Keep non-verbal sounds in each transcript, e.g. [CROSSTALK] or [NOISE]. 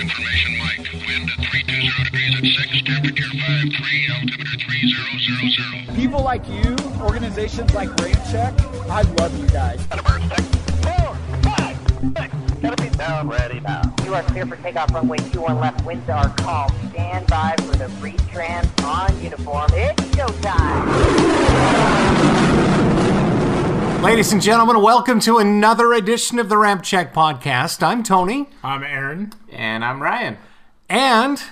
information, Mike. Wind at 320 degrees at 6, temperature 53, altimeter 3000. People like you, organizations like Ramp Check, I love you guys. Down, ready now. You are clear for takeoff runway 21 left. Winds are calm. Stand by for the retrans on uniform. It's showtime. Ladies and gentlemen, welcome to another edition of the Ramp Check podcast. I'm Tony, I'm Aaron. And I'm Ryan. and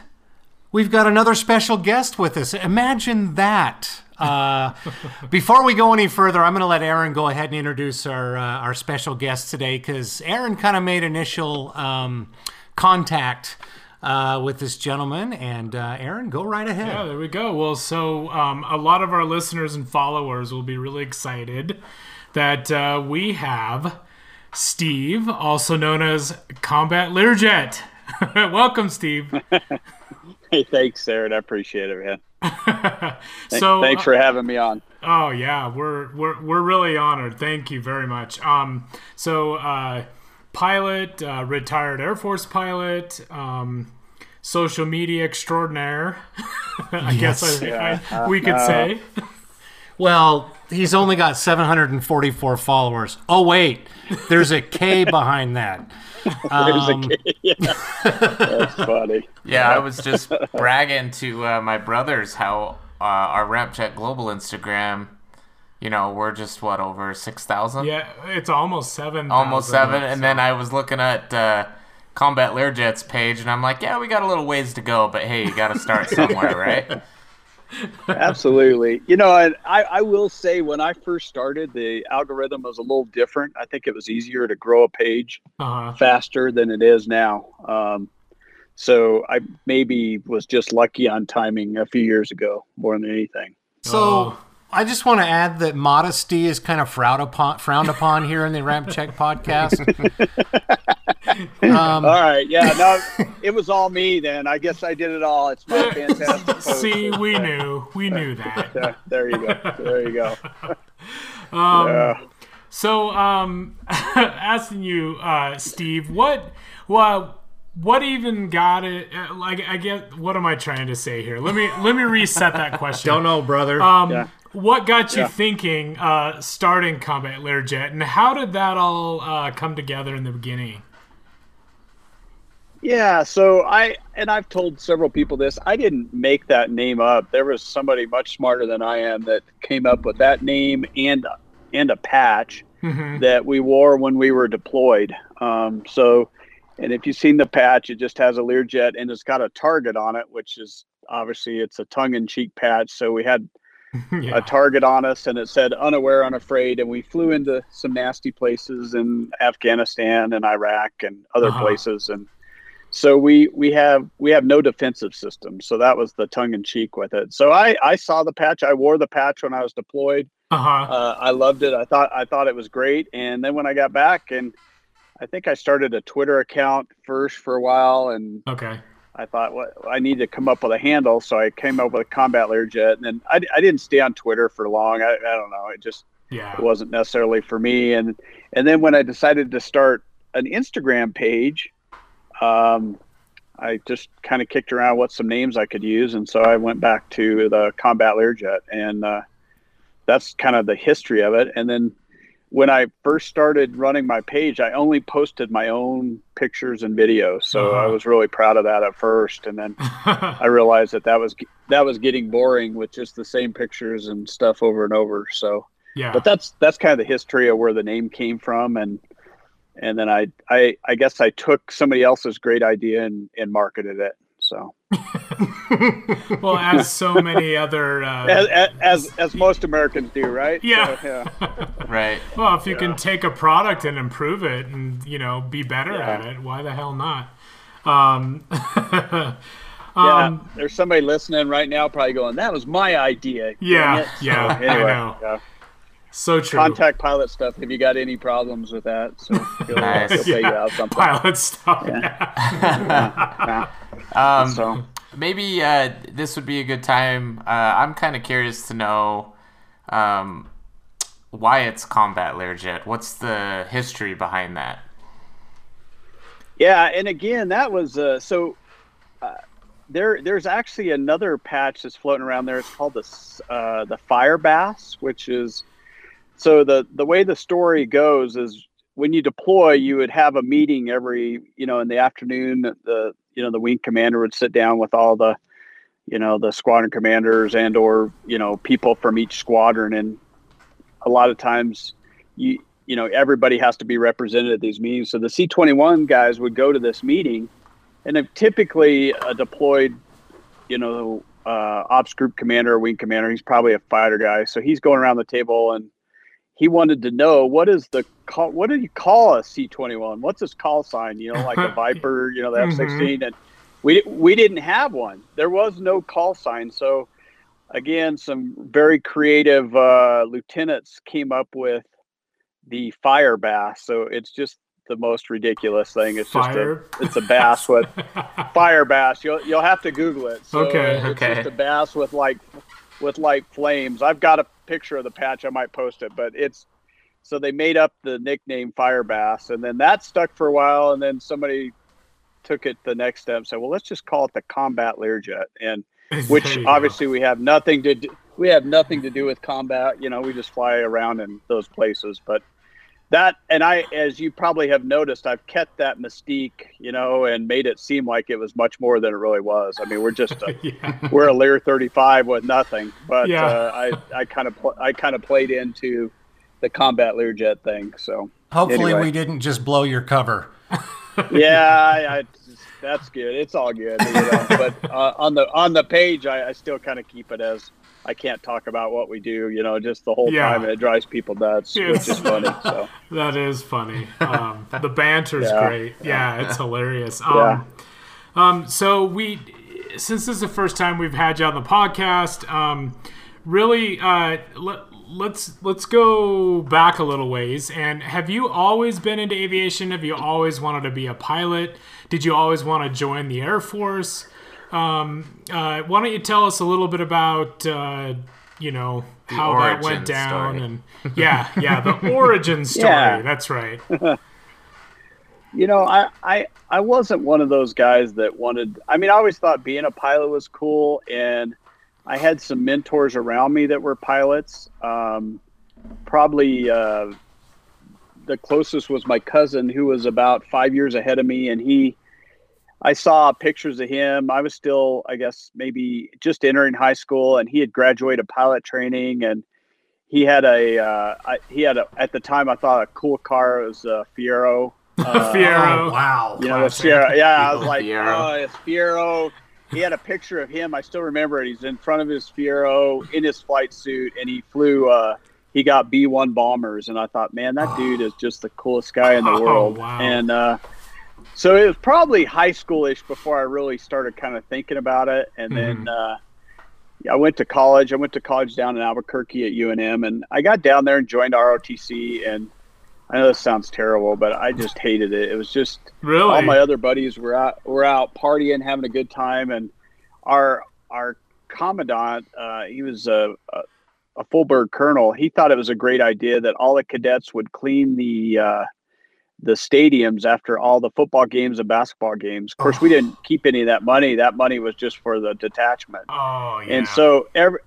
we've got another special guest with us. Imagine that. Uh, [LAUGHS] before we go any further, I'm going to let Aaron go ahead and introduce our uh, our special guest today because Aaron kind of made initial um, contact uh, with this gentleman. And uh, Aaron, go right ahead. Yeah, there we go. Well, so um, a lot of our listeners and followers will be really excited that uh, we have Steve, also known as Combat Learjet. [LAUGHS] Welcome, Steve. [LAUGHS] Hey, thanks, Aaron. I appreciate it, man. [LAUGHS] so, Thanks for having me on. Oh yeah, we're we're we're really honored. Thank you very much. Um, so uh, pilot, uh, retired Air Force pilot, um, social media extraordinaire. I guess I, Yeah. I, we could Uh, say. Well, he's only got 744 followers. Oh, wait, there's a K [LAUGHS] behind that. There's Um, a kid. Yeah. That's funny. Yeah, I was just bragging to uh, my brothers how uh, our Ramp Global Instagram, you know, we're just what over six thousand, Yeah, it's almost seven. almost thousand, seven. And so- then I was looking at uh, Combat Learjet's page, and I'm like, yeah, we got a little ways to go, but hey, you got to start [LAUGHS] somewhere, right? Absolutely. You know, and I, I will say when I first started, the algorithm was a little different. I think it was easier to grow a page Uh-huh. faster than it is now. Um, so I maybe was just lucky on timing a few years ago more than anything. So Oh. I just want to add that modesty is kind of frowned upon, frowned upon here in the Ramp Check podcast. [LAUGHS] Um, All right. Yeah. No, it was all me then. I guess I did it all. It's my [LAUGHS] fantastic. post. See, we knew, we knew that. [LAUGHS] Yeah, there you go. There you go. Um, Yeah. So, um, asking you, uh, Steve, what, well, what even got it? uh, Like, I get, what am I trying to say here? Let me let me reset that question. don't know, brother. Um, Yeah. What got you Yeah. thinking uh, starting Combat Learjet, and how did that all uh, come together in the beginning? Yeah, so I and I've told several people this. I didn't make that name up. There was somebody much smarter than I am that came up with that name and and a patch Mhm. that we wore when we were deployed. Um, so, and if you've seen the patch, it just has a Learjet and it's got a target on it, which is obviously it's a tongue-in-cheek patch. So we had [LAUGHS] yeah. a target on us and it said unaware unafraid and we flew into some nasty places in afghanistan and iraq and other Uh-huh. places and so we we have we have no defensive system so that was the tongue-in-cheek with it so i i saw the patch i wore the patch when i was deployed Uh-huh. uh, i loved it i thought i thought it was great and then when i got back and i think i started a twitter account first for a while and Okay. I thought, what I need to come up with a handle, so I came up with Combat Learjet, and then I, I didn't stay on Twitter for long. I, I don't know, it just Yeah. it wasn't necessarily for me. And and then when I decided to start an Instagram page, um, I just kind of kicked around what some names I could use, and so I went back to the Combat Learjet, and uh, that's kind of the history of it. And then when I first started running my page, I only posted my own pictures and videos, so I Uh-huh. was really proud of that at first. And then [LAUGHS] I realized that that was that was getting boring with just the same pictures and stuff over and over. So, yeah. but that's that's kind of the history of where the name came from, and and then I I I guess I took somebody else's great idea and and marketed it. So [LAUGHS] well, as so many other. Uh, as as, as most Americans do, right? Yeah. So, yeah. [LAUGHS] Right. well, if you can take a product and improve it, and you know, be better Yeah. at it, why the hell not? Um, [LAUGHS] Yeah, um, there's somebody listening right now, probably going, "That was my idea." Dang Yeah. So, yeah, I anyway, know. yeah. so true. contact pilot stuff. If you got any problems with that, so he'll, Nice. he'll pay you out something. Pilot stuff. Yeah. Um, So maybe uh, this would be a good time. Uh, I'm kind of curious to know um, why it's Combat Learjet. What's the history behind that? Yeah, and again, that was uh, so. Uh, there, there's actually another patch that's floating around there. It's called the uh, the fire bass, which is so the the way the story goes is when you deploy, you would have a meeting every you know in the afternoon. The you know the wing commander would sit down with all the you know the squadron commanders and or you know people from each squadron, and a lot of times you you know everybody has to be represented at these meetings. So the C twenty one guys would go to this meeting, and if typically a deployed, you know, uh, ops group commander or wing commander, he's probably a fighter guy, so he's going around the table and he wanted to know what is the call, what do you call a C twenty one? What's his call sign? You know, like a [LAUGHS] Viper, you know, the F sixteen, and we we didn't have one. There was no call sign, so again, some very creative uh, lieutenants came up with the fire bass. So it's just the most ridiculous thing. It's Fire? just a it's a bass with [LAUGHS] fire bass. You'll you'll have to Google it. So Okay, it's okay. just a bass with like with like flames. I've got a picture of the patch. I might post it, but it's so they made up the nickname fire bass, and then that stuck for a while, and then somebody took it the next step and said, well, let's just call it the combat Learjet, and [LAUGHS] which you go. obviously we have nothing to do, we have nothing to do with combat. You know, we just fly around in those places, but that and I, as you probably have noticed, I've kept that mystique, you know, and made it seem like it was much more than it really was. I mean, we're just a, [LAUGHS] yeah. we're a Lear 35 with nothing, but Yeah. uh, I I kind of pl- I kind of played into the combat Learjet thing. So Hopefully, Anyway. we didn't just blow your cover. [LAUGHS] yeah, I, I, that's good. It's all good. You know? but uh, on the on the page, I, I still kind of keep it as I can't talk about what we do. You know, just the whole Yeah. time, it drives people nuts, which is funny. So [LAUGHS] That is funny. Um, the banter's Yeah. great. Yeah, it's hilarious. Um, Yeah. um, so we, since this is the first time we've had you on the podcast, um, really, uh, let, let's let's go back a little ways. And have you always been into aviation? Have you always wanted to be a pilot? Did you always want to join the Air Force? Um, uh, why don't you tell us a little bit about, uh, you know, how that went down story. and yeah, yeah, the [LAUGHS] origin story. Yeah. That's right. [LAUGHS] you know, I, I I wasn't one of those guys that wanted. I mean, I always thought being a pilot was cool, and I had some mentors around me that were pilots. Um, probably uh, the closest was my cousin, who was about five years ahead of me, and he. I saw pictures of him. I was still, I guess, maybe just entering high school, and he had graduated pilot training, and he had a, uh, I, he had a, at the time I thought a cool car it was a Fiero. [LAUGHS] Uh, Fiero. Oh, wow. you know, the Fiero. Yeah, I was like, Fiero. oh, it's Fiero. He had a picture of him. I still remember it. He's in front of his Fiero in his flight suit, and he flew. Uh, he got B one bombers, and I thought, man, that [GASPS] dude is just the coolest guy in the Oh, world. wow. And uh, so it was probably high schoolish before I really started kind of thinking about it. And then uh, I went to college. I went to college down in Albuquerque at UNM, and I got down there and joined ROTC. And I know this sounds terrible, but I just hated it. It was just Really? all my other buddies were out were out partying, having a good time, and our our commandant, uh, he was a, a a full bird colonel. He thought it was a great idea that all the cadets would clean the uh, the stadiums after all the football games and basketball games. Of course, we didn't keep any of that money. That money was just for the detachment. oh, yeah. And so every,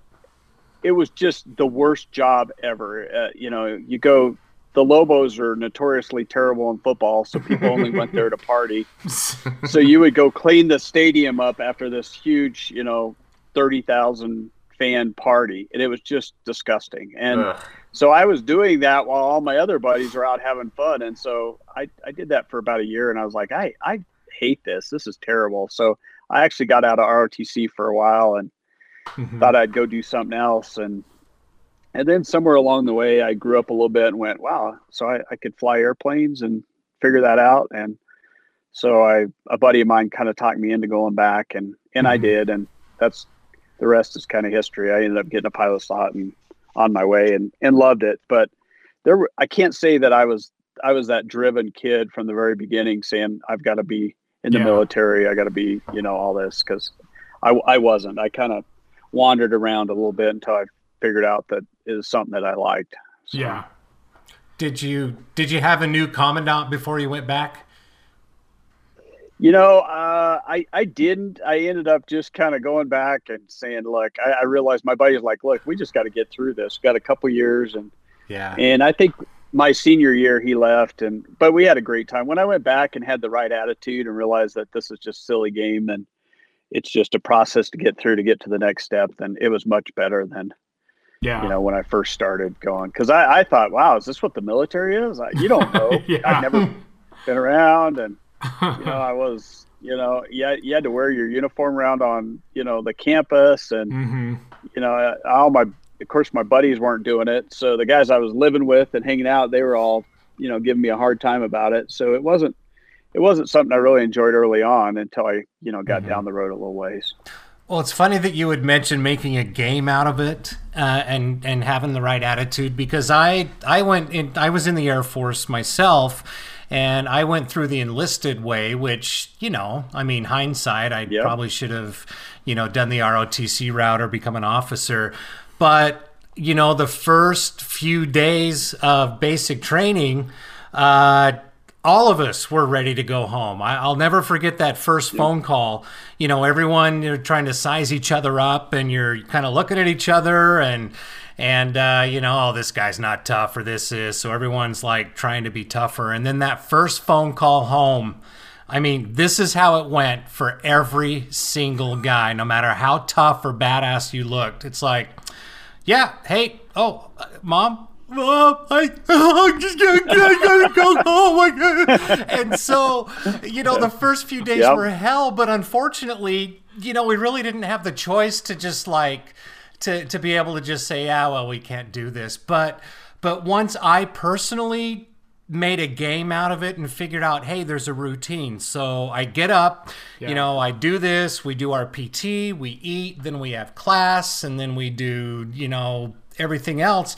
it was just the worst job ever. Uh, you know, you go, the Lobos are notoriously terrible in football, so people only [LAUGHS] went there to party. [LAUGHS] So you would go clean the stadium up after this huge, you know, 30,000 fan party. And it was just disgusting. And Ugh. so I was doing that while all my other buddies were out having fun. And so I, I did that for about a year and I was like, I, I hate this. This is terrible. So I actually got out of ROTC for a while and Mhm. thought I'd go do something else. And, and then somewhere along the way, I grew up a little bit and went, wow, so I, I could fly airplanes and figure that out. And so I, a buddy of mine kind of talked me into going back and, and I Mhm. did. And that's, the rest is kind of history. I ended up getting a pilot slot and on my way and, and loved it. But there were, I can't say that I was, I was that driven kid from the very beginning saying I've got to be in the Yeah. military. I got to be, you know, all this. Cause I, I wasn't, I kind of wandered around a little bit until I figured out that it was something that I liked. So, yeah. Did you did you have a new commandant before you went back? You know, uh, I I didn't. I ended up just kind of going back and saying, "Look, I, I realized my buddy's like, look, we just got to get through this. Got a couple years, and Yeah. and I think my senior year he left, and but we had a great time. When I went back and had the right attitude and realized that this is just silly game, and it's just a process to get through to get to the next step. Then it was much better than Yeah. you know when I first started going because I, I thought, wow, is this what the military is? I, you don't [LAUGHS] know. Yeah. I've never [LAUGHS] been around, and you know I was. You know, you had, you had to wear your uniform around on, you know, the campus, and hmm you know, all my, of course, my buddies weren't doing it. So the guys I was living with and hanging out, they were all, you know, giving me a hard time about it. So it wasn't, it wasn't something I really enjoyed early on until I, you know, got down the road a little ways. Well, it's funny that you would mention making a game out of it uh, and and having the right attitude because I I went in I was in the Air Force myself and I went through the enlisted way, which you know I mean hindsight I Yep. probably should have you know done the ROTC route or become an officer, but you know the first few days of basic training. Uh, all of us were ready to go home. I, I'll never forget that first phone call. You know, everyone you're trying to size each other up, and you're kind of looking at each other, and and uh, you know, oh, this guy's not tough, or this is. So everyone's like trying to be tougher, and then that first phone call home. I mean, this is how it went for every single guy, no matter how tough or badass you looked. It's like, yeah, hey, oh, mom, Mom, I, [LAUGHS] I'm just gonna, I gotta go home. [LAUGHS] And so, you know, the first few days Yep. were hell, but unfortunately, you know, we really didn't have the choice to just like to to be able to just say, yeah, well, we can't do this. But but once I personally made a game out of it and figured out, hey, there's a routine. So I get up, Yeah. you know, I do this, we do our PT, we eat, then we have class, and then we do, you know, everything else.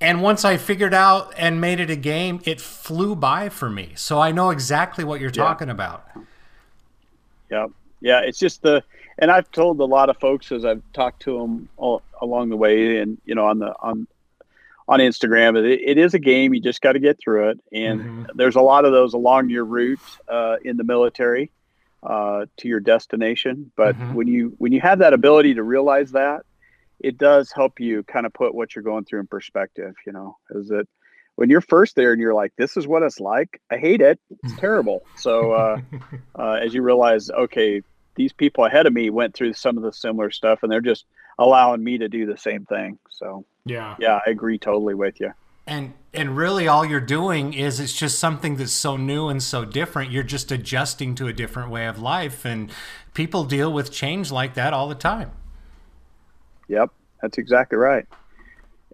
And once I figured out and made it a game, it flew by for me. So I know exactly what you're talking about. Yeah. Yeah. It's just the, and I've told a lot of folks as I've talked to them all along the way and, you know, on the, on, on Instagram, it, it is a game. You just got to get through it. And there's a lot of those along your route uh, in the military uh, to your destination. But Mhm. when you, when you have that ability to realize that, it does help you kind of put what you're going through in perspective, you know, is that when you're first there and you're like, this is what it's like. I hate it. It's [LAUGHS] terrible. So, uh, [LAUGHS] uh, as you realize, okay, these people ahead of me went through some of the similar stuff and they're just allowing me to do the same thing. So, Yeah. yeah, I agree totally with you. And and really all you're doing is it's just something that's so new and so different. You're just adjusting to a different way of life and people deal with change like that all the time. Yep, that's exactly right.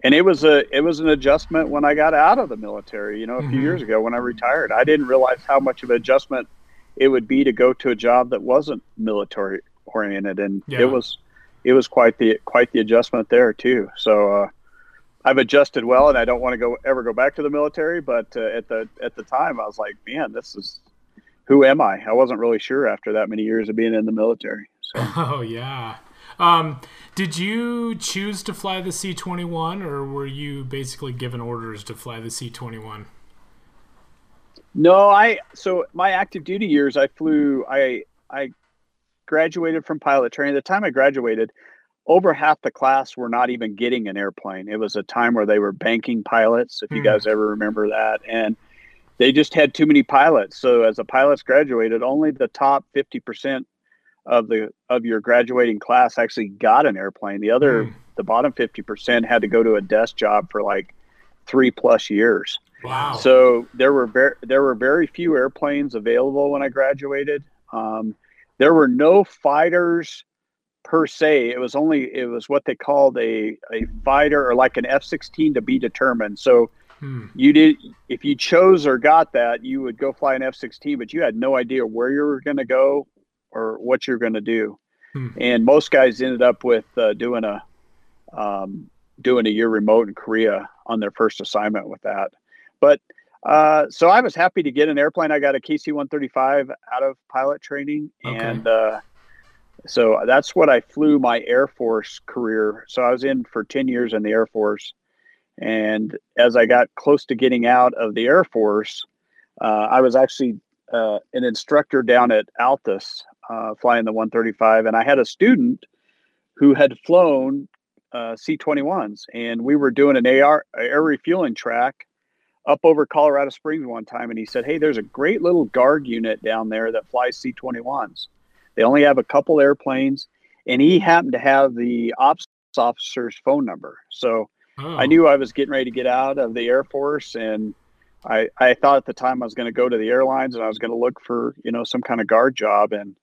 And it was a it was an adjustment when I got out of the military, you know, a few mm-hmm. years ago when I retired. I didn't realize how much of an adjustment it would be to go to a job that wasn't military oriented and Yeah. it was it was quite the quite the adjustment there too. So uh I've adjusted well and I don't want to go ever go back to the military, but uh, at the at the time I was like, man, this is who am I? I wasn't really sure after that many years of being in the military. So [LAUGHS] Oh yeah. Um, did you choose to fly the C twenty one, or were you basically given orders to fly the C twenty one? No, I so my active duty years I flew I I graduated from pilot training. The time I graduated, over half the class were not even getting an airplane. It was a time where they were banking pilots, if you Hmm. guys ever remember that. And they just had too many pilots. So as the pilots graduated, only the top 50% of the of your graduating class actually got an airplane. The other Hmm. the bottom 50% had to go to a desk job for like 3 plus years. Wow. So there were very there were very few airplanes available when I graduated. Um, there were no fighters per se. It was only it was what they called a a fighter or like an F sixteen to be determined. So Hmm. you did if you chose or got that, you would go fly an F sixteen, but you had no idea where you were going to go or what you're going to do. Hmm. And most guys ended up with uh, doing a um, doing a year remote in Korea on their first assignment with that. But uh, so I was happy to get an airplane. I got a KC 135 out of pilot training, Okay. and uh, so that's what I flew my Air Force career. So I was in for 10 years in the Air Force, and as I got close to getting out of the Air Force, uh, I was actually uh, an instructor down at Altus uh, flying the 135, and I had a student who had flown uh, C21s, and we were doing an AR air refueling track up over Colorado Springs one time, and he said, "Hey, there's a great little guard unit down there that flies C21s. They only have a couple airplanes, and he happened to have the ops officer's phone number. So Oh. I knew I was getting ready to get out of the Air Force, and I I thought at the time I was going to go to the airlines and I was going to look for you know some kind of guard job, and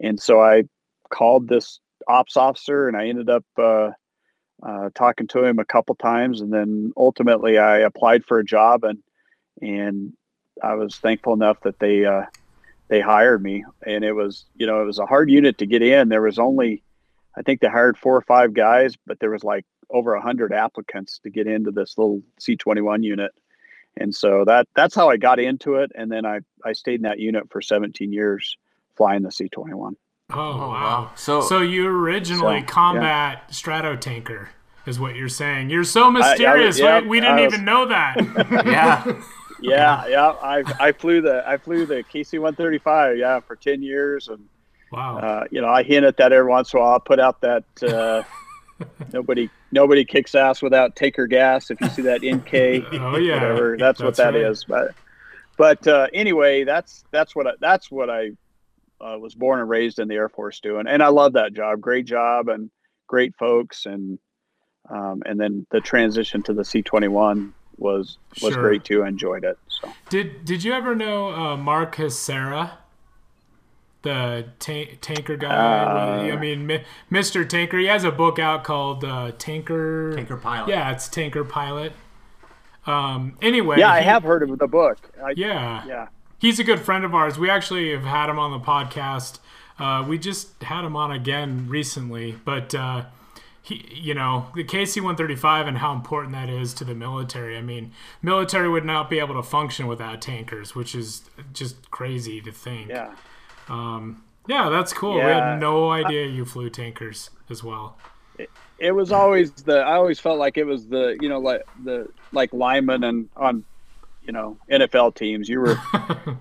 and so I called this ops officer, and I ended up. Uh, uh, talking to him a couple times, and then ultimately I applied for a job, and and I was thankful enough that they uh, they hired me, and it was you know it was a hard unit to get in. There was only I think they hired four or five guys, but there was like over a hundred applicants to get into this little C twenty one unit, and so that that's how I got into it, and then I I stayed in that unit for seventeen years flying the C twenty one. Oh, wow. wow. So- so you originally So, combat Stratotanker is what you're saying. You're so mysterious. yeah, we, we didn't was- even know that. [LAUGHS] Yeah. Yeah, yeah, I I flew the I flew the KC one thirty five yeah for ten years and. wow. uh, you know, I hint at that every once in a while. I'll put out that uh, [LAUGHS] nobody nobody kicks ass without tanker gas. If you see that NK, [LAUGHS] oh yeah. whatever, that's, what That's that is. right. But but uh, anyway, that's that's what I, that's what I uh, was born and raised in the Air Force doing, and I love that job. Great job and great folks, and um, and then the transition to the C twenty one was was Sure. great too. I enjoyed it. So Did Did you ever know uh, Mark Hasara, the ta- tanker guy? Uh, I mean, Mi- Mr. Tanker. He has a book out called uh, Tanker. Tanker Pilot. Yeah, it's Tanker Pilot. Um. Anyway. yeah, I he- have heard of the book. I, Yeah. yeah. He's a good friend of ours. We actually have had him on the podcast. Uh, we just had him on again recently, but uh, he, you know, the KC-135 and how important that is to the military. I mean, military would not be able to function without tankers, which is just crazy to think. Yeah. Yeah, that's cool. We had no idea you flew tankers as well. it was always the I always felt like it was the you know like the like lineman and on you know NFL teams you were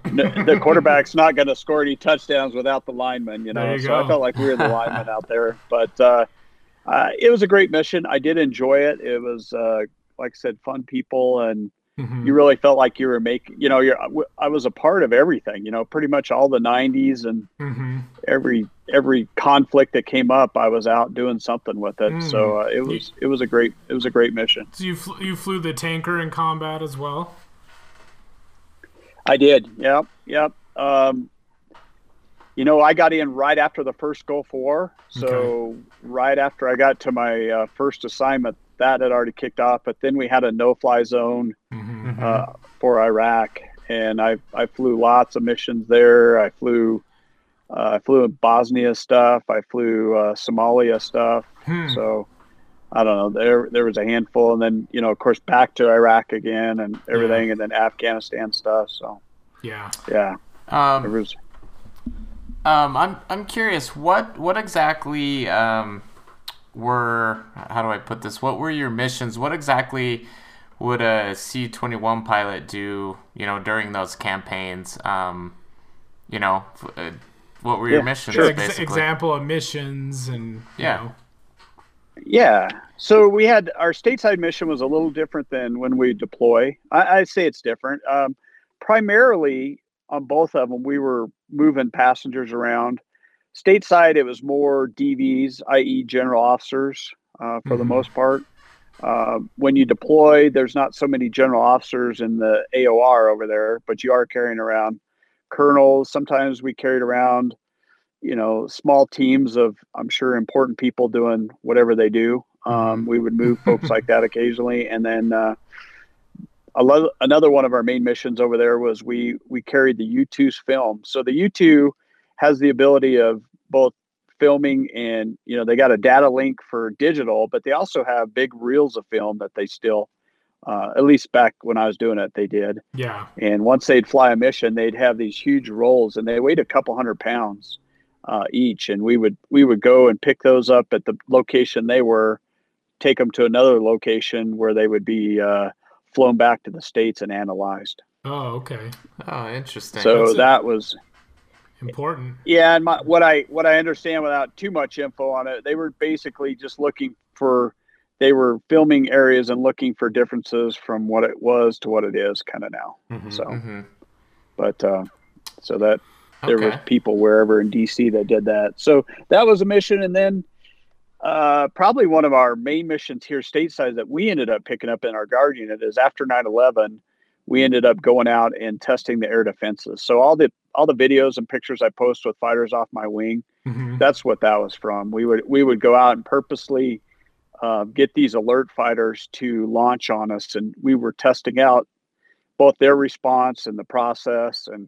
the, the quarterback's not going to score any touchdowns without the lineman you know you so go. I felt like we were the linemen out there but uh, uh, it was a great mission I did enjoy it it was uh, like I said fun people and Mhm. you really felt like you were making you know you're I was a part of everything you know pretty much all the 90s and Mhm. every every conflict that came up, I was out doing something with it. Mm. So uh, it was it was a great it was a great mission. So you fl- you flew the tanker in combat as well. I did. Yep. Yep. Um, you know, I got in right after the first Gulf War. So right after I got to my uh, first assignment, that had already kicked off. But then we had a no-fly zone Mhm. uh, for Iraq, and I I flew lots of missions there. I flew. Uh, I flew in Bosnia stuff. I flew uh, Somalia stuff. Hmm. So I don't know. There there was a handful, and then you know, of course, back to Iraq again and everything, and then Afghanistan stuff. So Yeah. yeah, there Um, was. um, I'm I'm curious. What what exactly um, were how do I put this? What were your missions? What exactly would a C twenty one pilot do? You know, during those campaigns. Um, you know, uh, what were your Yeah, missions? sure. Ex- example of missions and you Yeah. know. Yeah. So we had our stateside mission was a little different than when we deploy. I, I say it's different. Um, primarily on both of them, we were moving passengers around. Stateside, it was more DVs, i.e., general officers, uh, for the Mhm. most part. Uh, when you deploy, there's not so many general officers in the AOR over there, but you are carrying around colonels. Sometimes we carried around you know small teams of i'm sure important people doing whatever they do um, we would move folks like [LAUGHS] that occasionally. And then uh, a lo- another one of our main missions over there was we we carried the U-2's film. So the u2 has the ability of both filming and you know they got a data link for digital but they also have big reels of film that they still uh, at least back when i was doing it they did. Yeah. and once they'd fly a mission, they'd have these huge rolls, and they weighed a couple hundred pounds uh, each. And we would we would go and pick those up at the location they were, take them to another location where they would be uh, flown back to the states and analyzed. Oh, okay. Oh, interesting. So That's a- that was Important. Yeah, and my, what I what I understand without too much info on it, they were basically just looking for they were filming areas and looking for differences from what it was to what it is kind of now. Mhm. So, hmm but uh, so that there was Okay. people wherever in DC that did that. So that was a mission, and then uh, probably one of our main missions here stateside that we ended up picking up in our guard unit is after 9/11, we ended up going out and testing the air defenses. So all the all the videos and pictures I post with fighters off my wing, Mhm. that's what that was from. We would we would go out and purposely uh, get these alert fighters to launch on us, and we were testing out both their response and the process, and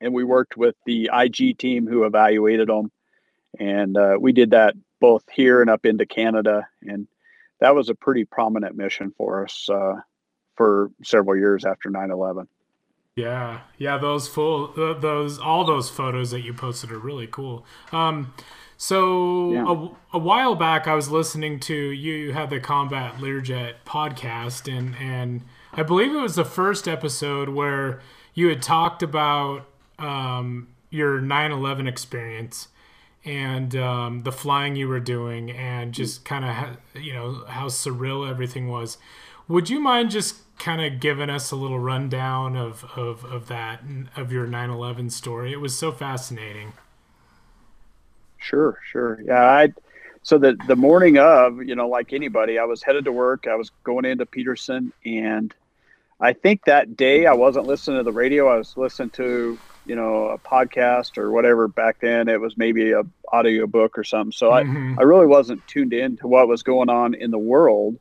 and we worked with the IG team who evaluated them, and uh, we did that both here and up into Canada, and that was a pretty prominent mission for us uh, for several years after 9/11. Yeah, yeah. Those full, those all those photos that you posted are really cool. Um, so Yeah. a, a while back, I was listening to you. You had the Combat Learjet podcast, and and I believe it was the first episode where you had talked about um, your 9/11 experience and um, the flying you were doing, and just kind of ha- you know how surreal everything was. Would you mind just kind of giving us a little rundown of, of, of that of your 9/11 story? It was so fascinating. Sure, sure. Yeah, I so the the morning of, you know, like anybody, I was headed to work. I was going into Peterson and I think that day I wasn't listening to the radio. I was listening to, you know, a podcast or whatever back then. It was maybe a audio book or something. So Mhm. I, I really wasn't tuned in to what was going on in the world.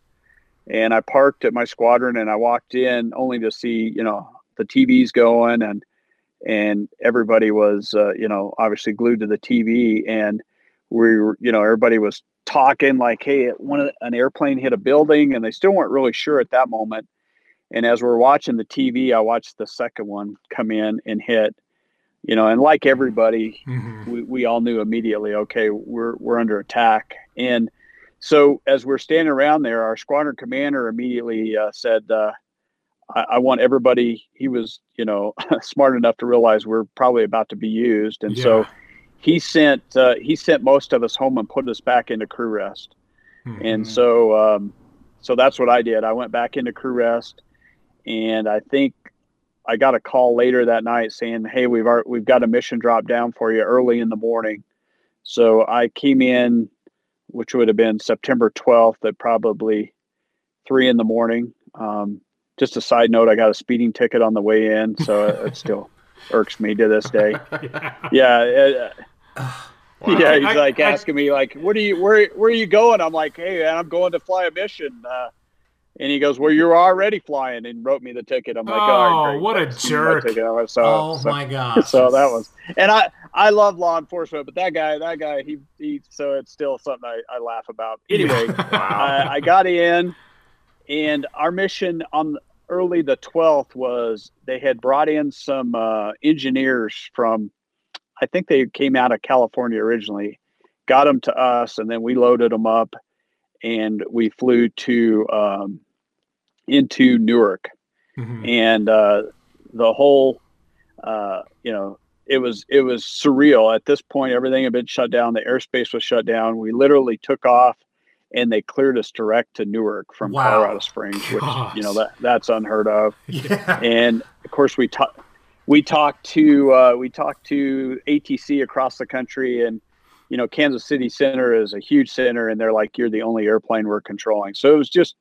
And I parked at my squadron and I walked in only to see, you know, the TVs going and and everybody was uh, you know obviously glued to the TV and we were you know everybody was talking like hey one an airplane hit a building and they still weren't really sure at that moment and as we're watching the TV I watched the second one come in and hit you know and like everybody Mhm. we, we all knew immediately okay we're we're under attack and so as we're standing around there our squadron commander immediately uh, said uh, I, I want everybody he was you know [LAUGHS] smart enough to realize we're probably about to be used and so he sent uh, he sent most of us home and put us back into crew rest Mhm. and so um, so that's what I did. I went back into crew rest, and I think I got a call later that night saying, "Hey, we've ar- we've got a mission drop down for you early in the morning." So I came in, which would have been September twelfth, at probably three in the morning. Um, just a side note, I got a speeding ticket on the way in, so it [LAUGHS] still irks me to this day. [LAUGHS] yeah. Yeah, it, yeah, he's I- like I- asking me like, "What are you? Where where are you going?" I'm like, "Hey, man, I'm going to fly a mission." Uh, and he goes, "Well, you're already flying," and wrote me the ticket. I'm like, "Oh, what a jerk. ticket. I was So, oh so, my gosh. [LAUGHS] so that was, and I I love law enforcement, but that guy, that guy, he he. So it's still something I, I laugh about. Anyway, [LAUGHS] I, I got in, and our mission on early the 12th was they had brought in some uh, engineers from, I think they came out of California originally, got them to us, and then we loaded them up, and we flew to um, into Newark, Mhm. and uh, the whole, uh, you know. It was it was surreal. At this point, everything had been shut down. The airspace was shut down. We literally took off and they cleared us direct to Newark from Wow. Colorado Springs, which you know that that's unheard of. Yeah. And of course, we talked we talked to uh, we talked to ATC across the country, and you know Kansas City Center is a huge center, and they're like, "You're the only airplane we're controlling." So it was just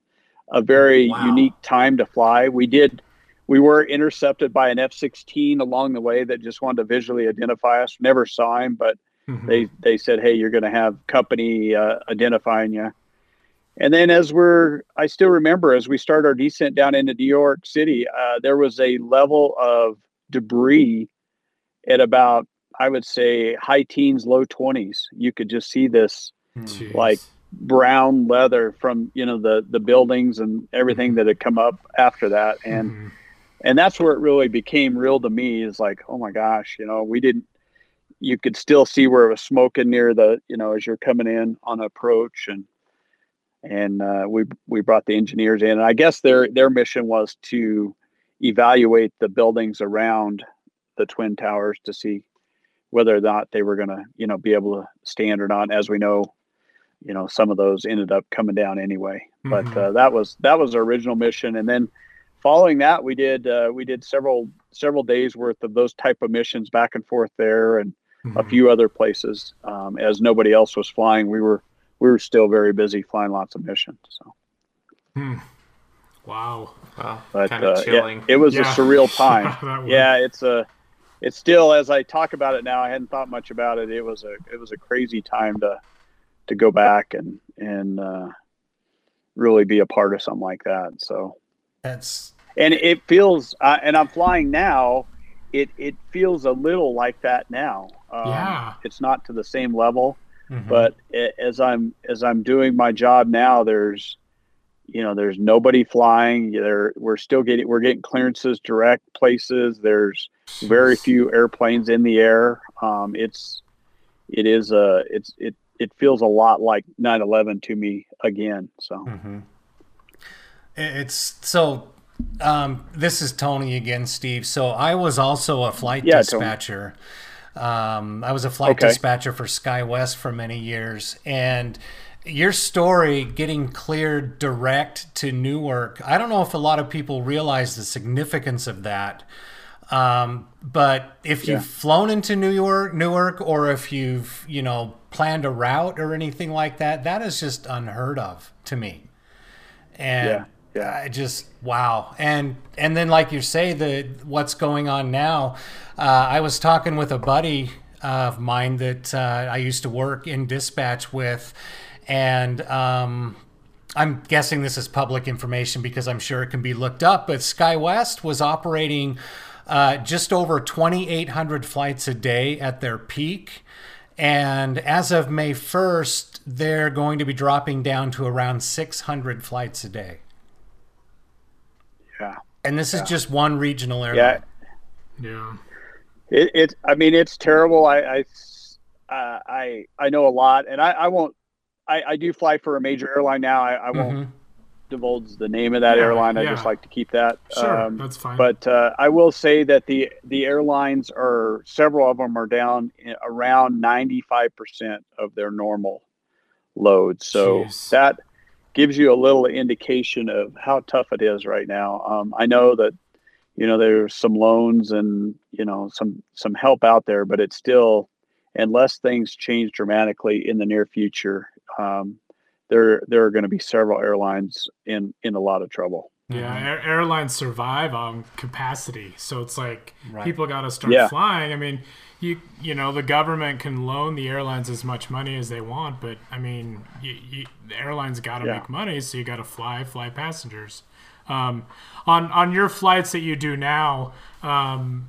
a very Wow. unique time to fly. We did. We were intercepted by an F-16 along the way that just wanted to visually identify us. Never saw him, but Mhm. they they said, "Hey, you're going to have company uh, identifying you." And then, as we're, I still remember as we start our descent down into New York City, uh, there was a level of debris at about, I would say, high teens, low twenties. You could just see this Jeez. like brown leather from you know the the buildings and everything that had come up after that, and Mhm. and that's where it really became real to me is like oh my gosh you know we didn't you could still see where it was smoking near the you know as you're coming in on approach and and uh, we we brought the engineers in and i guess their their mission was to evaluate the buildings around the twin towers to see whether or not they were going to, you know, be able to stand or not. As we know, you know, some of those ended up coming down anyway. But Mhm. uh, that was that was our original mission, and then following that, we did uh, we did several several days worth of those type of missions back and forth there, and a Mhm. few other places. Um, as nobody else was flying, we were we were still very busy flying lots of missions. So, Wow. Wow, but kind of uh, yeah, it was a surreal [LAUGHS] time. Yeah, it's a it's still as I talk about it now. I hadn't thought much about it. It was a it was a crazy time to to go back and and uh, really be a part of something like that. So That's and it feels uh, and i'm flying now it it feels a little like that now um, Yeah. it's not to the same level mhm. but a- as i'm as i'm doing my job now there's you know there's nobody flying there we're still getting we're getting clearances direct places there's very few airplanes in the air um, it's it is a it's it it feels a lot like 9-11 to me again so Mhm. It's so. Um, this is Tony again, Steve. So I was also a flight Yeah, dispatcher. Um, I was a flight Okay. dispatcher for SkyWest for many years, and your story getting cleared direct to Newark. I don't know if a lot of people realize the significance of that. Um, but if you've flown into New York, Newark, or if you've you know planned a route or anything like that, that is just unheard of to me. And Yeah, yeah. I just wow. And and then like you say, the what's going on now. Uh, I was talking with a buddy of mine that uh, I used to work in dispatch with, and um, I'm guessing this is public information because I'm sure it can be looked up. But SkyWest was operating uh, just over 2,800 flights a day at their peak. And as of May 1st, they're going to be dropping down to around 600 flights a day. yeah And this is just one regional airline. yeah Yeah. It, it I mean, it's terrible. I, I, uh, I, I know a lot, and I, I won't. I, I do fly for a major airline now. I, I won't Mhm. Divulge the name of that Yeah, airline. I yeah. just like to keep that. Sure. Um, that's fine. but uh, I will say that the the airlines are several of them are down around ninety five percent of their normal load. So Jeez. that gives you a little indication of how tough it is right now. Um, I know that you know there's some loans and you know some some help out there, but it's still unless things change dramatically in the near future. Um, there, there are going to be several airlines in in a lot of trouble. Yeah, air, airlines survive on capacity, so it's like Right. people got to start Yeah. flying. I mean, you you know the government can loan the airlines as much money as they want, but I mean, you, you, the airlines got to Yeah. make money, so you got to fly, fly passengers. Um, on on your flights that you do now, um,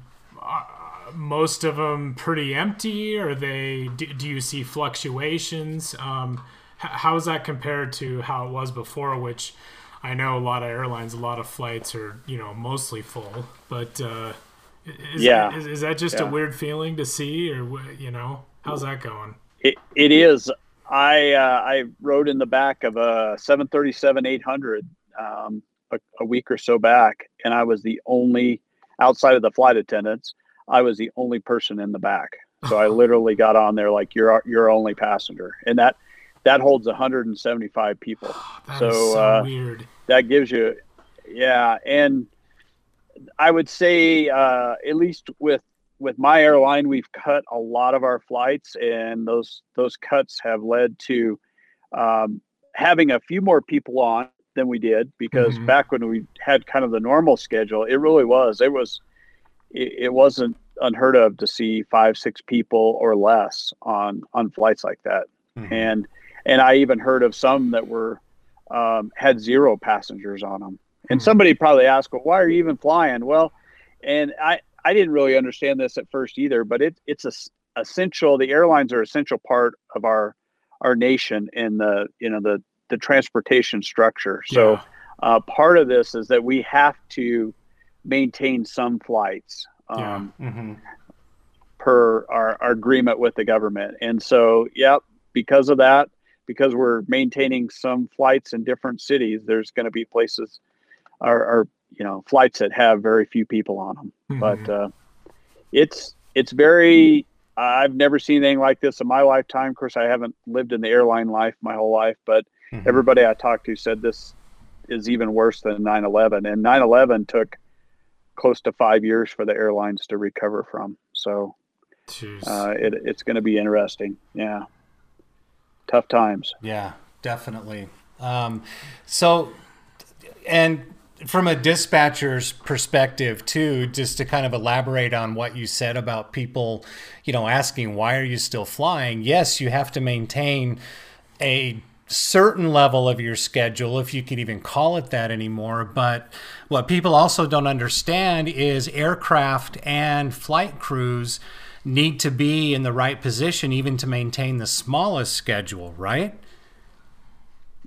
most of them pretty empty, or they do, do you see fluctuations? Um, h- how is that compared to how it was before, which I know a lot of airlines, a lot of flights are, you know, mostly full. But uh, is, Yeah. is, is that just a weird feeling to see, or you know, how's that going? It, it is. I uh, I rode in the back of a 737 800 um, a, a week or so back, and I was the only outside of the flight attendants. I was the only person in the back. So I [LAUGHS] literally got on there like you're our- you're only passenger, and that that holds 175 people. [SIGHS] That So, so uh, weird. that gives you yeah and i would say uh, at least with with my airline we've cut a lot of our flights and those those cuts have led to um, having a few more people on than we did because Mhm. back when we had kind of the normal schedule it really was it was it, it wasn't unheard of to see five six people or less on on flights like that Mhm. and and i even heard of some that were um, had zero passengers on them. And Hmm. somebody probably asked, "Well, why are you even flying?" Well, and I I didn't really understand this at first either, but it it's a essential. The airlines are essential part of our our nation in the you know the the transportation structure. So Yeah. uh, part of this is that we have to maintain some flights. Yeah. Um, Mhm. per our, our agreement with the government. And so, yep, because of that, because we're maintaining some flights in different cities, there's going to be places, or, our you know flights that have very few people on them. Mhm. But uh, it's it's very. I've never seen anything like this in my lifetime. Of course, I haven't lived in the airline life my whole life, but Mhm. everybody I talked to said this is even worse than 9/11, and 9/11 took close to five years for the airlines to recover from. So uh, it, it's going to be interesting. Yeah, tough times. Yeah, definitely. Um, so, and from a dispatcher's perspective too, just to kind of elaborate on what you said about people, you know, asking why are you still flying? Yes, you have to maintain a certain level of your schedule, if you could even call it that anymore. But what people also don't understand is aircraft and flight crews need to be in the right position even to maintain the smallest schedule, right?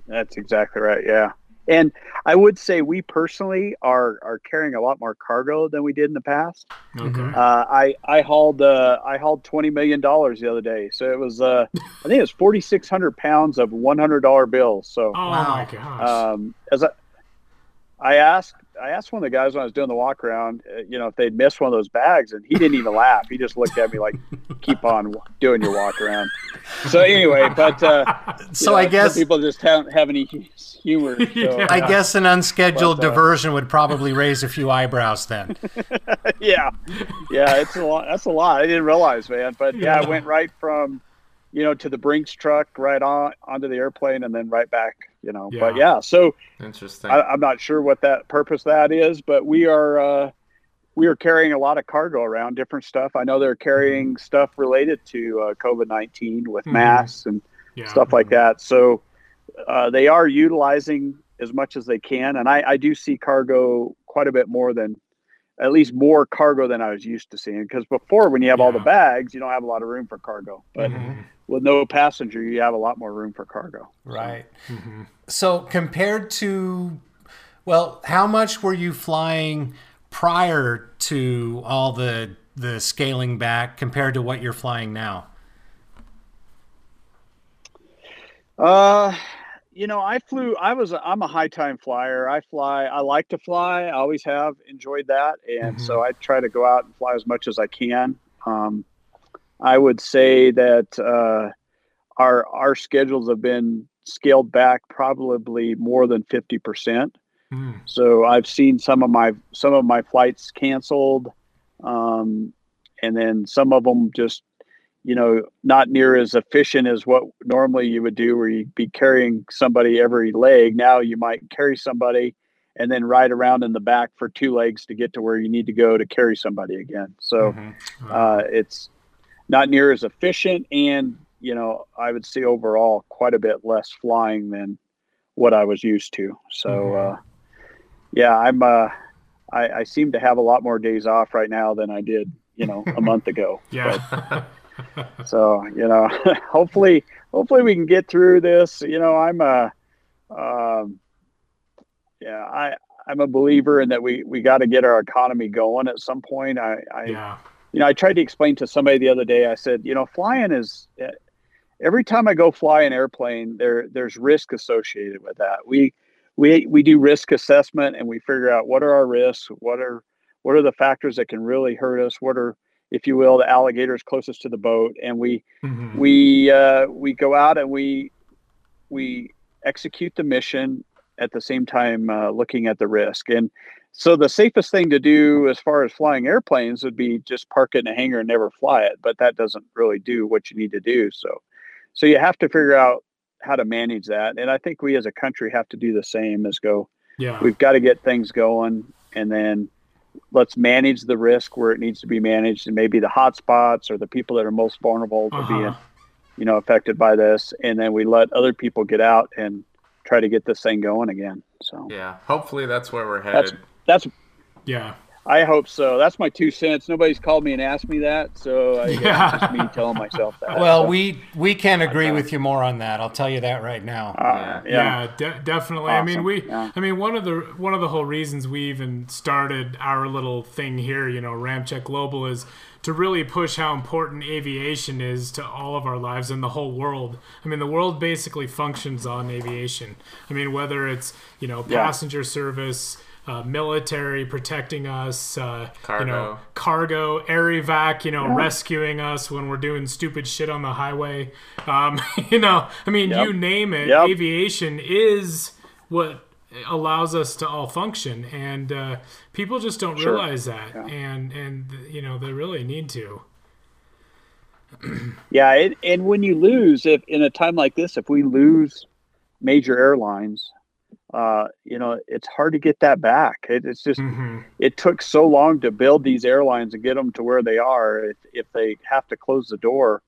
That's exactly right. Yeah. And I would say we personally are are carrying a lot more cargo than we did in the past. okay. Uh, I I hauled uh, I hauled twenty million dollars the other day, so it was uh, I think it was forty six hundred pounds of one hundred dollar bills. So oh wow. my gosh. um, as I I asked I asked one of the guys when I was doing the walk around, uh, you know, if they'd missed one of those bags, and he didn't even laugh. He just looked at me like, [LAUGHS] "Keep on doing your walk around." So anyway, but uh, [LAUGHS] So you I guess people just don't have any humor. [LAUGHS] So, Yeah. I guess an unscheduled But, uh, diversion would probably raise a few eyebrows then. yeah, yeah, it's a lot. That's a lot. I didn't realize, man. But yeah, I went right from, you know, to the Brinks truck, right on onto the airplane, and then right back. You know, but Yeah. yeah. So Interesting. I, I'm not sure what that purpose that is, but we are uh, we are carrying a lot of cargo around, different stuff. I know they're carrying stuff related to uh, COVID nineteen with Mhm. masks and yeah. stuff like that. So uh, they are utilizing as much as they can, and I, I do see cargo quite a bit more than, at least more cargo than I was used to seeing. Because before, when you have all the bags, you don't have a lot of room for cargo. But Mhm. with no passenger, you have a lot more room for cargo. Right. Mhm. So compared to, well, how much were you flying prior to all the the scaling back compared to what you're flying now? Uh, you know, I flew. I was. I'm a high time flyer. I fly. I like to fly. I always have enjoyed that, and so I try to go out and fly as much as I can. Um, I would say that uh, our our schedules have been scaled back probably more than fifty percent. Mm. So I've seen some of my some of my flights canceled, um, and then some of them just, you know, not near as efficient as what normally you would do, where you'd be carrying somebody every leg. Now you might carry somebody and then ride around in the back for two legs to get to where you need to go to carry somebody again. So Mhm. uh, it's not near as efficient, and you know, I would say overall quite a bit less flying than what I was used to. So, Mhm. uh, yeah, I'm. Uh, I, I seem to have a lot more days off right now than I did, you know, a [LAUGHS] month ago. Yeah. [LAUGHS] So, you know, [LAUGHS] hopefully, hopefully we can get through this. You know, I'm a, um, yeah, I I'm a believer in that we we got to get our economy going at some point. I, I yeah. you know, I tried to explain to somebody the other day. I said, you know, flying is eh, every time I go fly an airplane, there there's risk associated with that. We we we do risk assessment and we figure out what are our risks, what are what are the factors that can really hurt us, what are if you will, the alligators closest to the boat, and we Mhm. we uh, we go out and we we execute the mission at the same time uh, looking at the risk and so the safest thing to do as far as flying airplanes would be just park it in a hangar and never fly it but that doesn't really do what you need to do so so you have to figure out how to manage that and i think we as a country have to do the same as go Yeah. we've got to get things going and then let's manage the risk where it needs to be managed and maybe the hot spots or the people that are most vulnerable to being Uh-huh. you know affected by this and then we let other people get out and try to get this thing going again so yeah. Hopefully that's where we're that's headed. that's Yeah. I hope so that's my two cents nobody's called me and asked me that so I guess Yeah. it's just me telling myself that Well, So, we we can't agree with you more on that. I'll tell you that right now. uh, Yeah, yeah de- definitely. I mean, we. Yeah. I mean, one of the one of the whole reasons we even started our little thing here, you know, Ramp Check Global, is to really push how important aviation is to all of our lives and the whole world. I mean, the world basically functions on aviation. I mean, whether it's you know Yeah. passenger service. Uh, military protecting us, uh, Cargo. you know, cargo, air evac, you know, rescuing us when we're doing stupid shit on the highway. Um, [LAUGHS] you know, I mean, Yep. you name it. Yep. Aviation is what allows us to all function, and uh, people just don't Sure. realize that, and and you know they really need to. [CLEARS THROAT] Yeah, it, and when you lose, if in a time like this, if we lose major airlines, uh, you know, it's hard to get that back. It, it's just hmm it took so long to build these airlines and get them to where they are. If, if they have to close the door,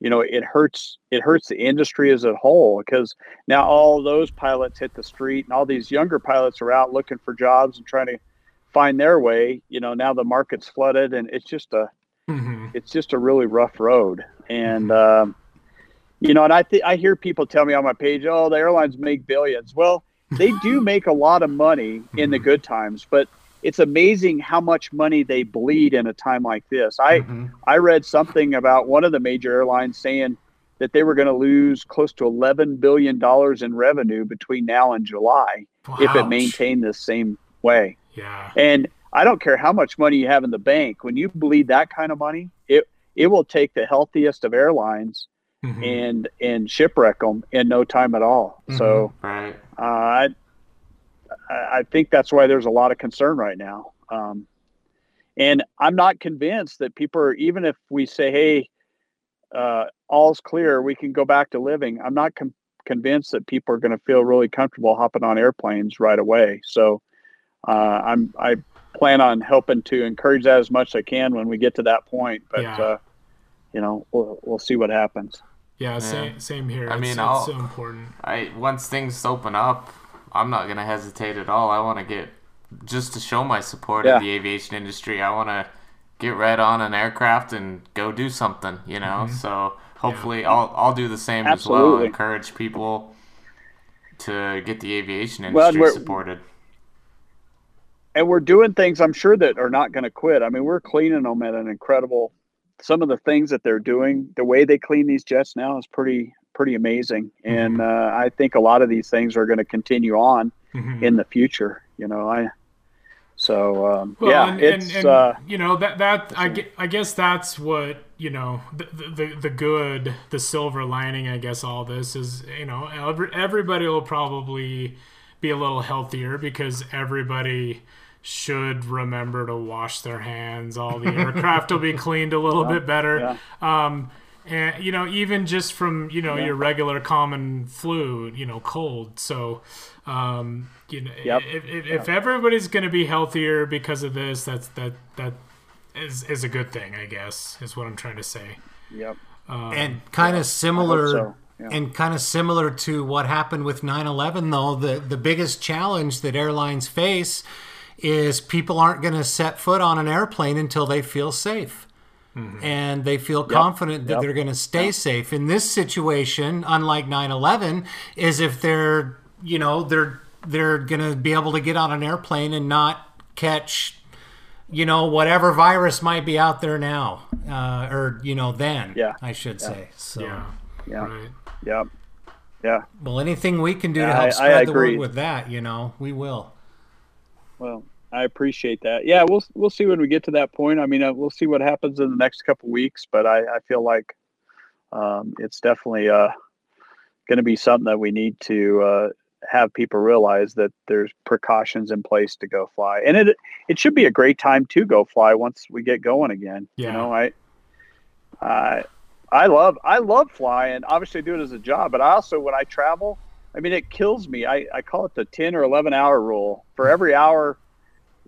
you know, it hurts. It hurts the industry as a whole because now all those pilots hit the street, and all these younger pilots are out looking for jobs and trying to find their way. You know, now the market's flooded, and it's just a hmm it's just a really rough road. And um, you know, and I think I hear people tell me on my page, "Oh, the airlines make billions. Well, they do [LAUGHS] make a lot of money in the good times, but it's amazing how much money they bleed in a time like this. I Mhm. I read something about one of the major airlines saying that they were going to lose close to 11 billion dollars in revenue between now and July if it maintained the same way. Yeah. And I don't care how much money you have in the bank. When you bleed that kind of money, it it will take the healthiest of airlines Mhm. and and shipwreck them in no time at all. So Right. uh, I I I think that's why there's a lot of concern right now. Um, and I'm not convinced that people are even if we say, hey, uh, all's clear, we can go back to living. I'm not com- convinced that people are going to feel really comfortable hopping on airplanes right away. So uh, I'm I plan on helping to encourage that as much as I can when we get to that point. But Yeah. uh, you know, we'll we'll see what happens. Yeah, same, same here. I it's, mean, it's I'll- so important. I once things open up, I'm not gonna hesitate at all. I want to get just to show my support Yeah. of the aviation industry. I want to get right on an aircraft and go do something. You know, Mm-hmm. so hopefully I'll I'll do the same as well. Encourage people to get the aviation industry we're- supported. and we're doing things I'm sure that are not going to quit. I mean, we're cleaning them at an incredible. Some of the things that they're doing, the way they clean these jets now is pretty pretty amazing, and uh, I think a lot of these things are going to continue on Mhm. in the future. You know, I. So um, Well, yeah, and, it's and, and, uh, you know that that I, I guess that's what you know the, the the good the silver lining I guess all this is you know every, everybody will probably be a little healthier because everybody should remember to wash their hands. All the aircraft will be [LAUGHS] cleaned a little bit better. um and you know even just from you know your regular common flu you know cold. So um you know Yep. if, if, if everybody's going to be healthier because of this that's that that is is a good thing i guess is what i'm trying to say. Yep. and kind of similar so, yeah. and kind of similar to what happened with 9-11 though the, the biggest challenge that airlines face is people aren't going to set foot on an airplane until they feel safe. And they feel confident that Yep. they're going to stay safe. In this situation unlike 9-11 is if they're you know they're they're going to be able to get on an airplane and not catch you know whatever virus might be out there now uh, or you know then Yeah. i should say. So yeah. Yeah. right. Yep. Yeah. well anything we can do to help I- I spread the word with that you know we will. Well, I appreciate that. Yeah, we'll we'll see when we get to that point. I mean, uh, we'll see what happens in the next couple weeks, but I, I feel like um, it's definitely uh, going to be something that we need to uh, have people realize that there's precautions in place to go fly, and it it should be a great time to go fly once we get going again. Yeah. You know, I I I love I love flying. Obviously, I do it as a job, but I also when I travel, I mean, it kills me. I, I call it the 10 or 11 hour rule. For every hour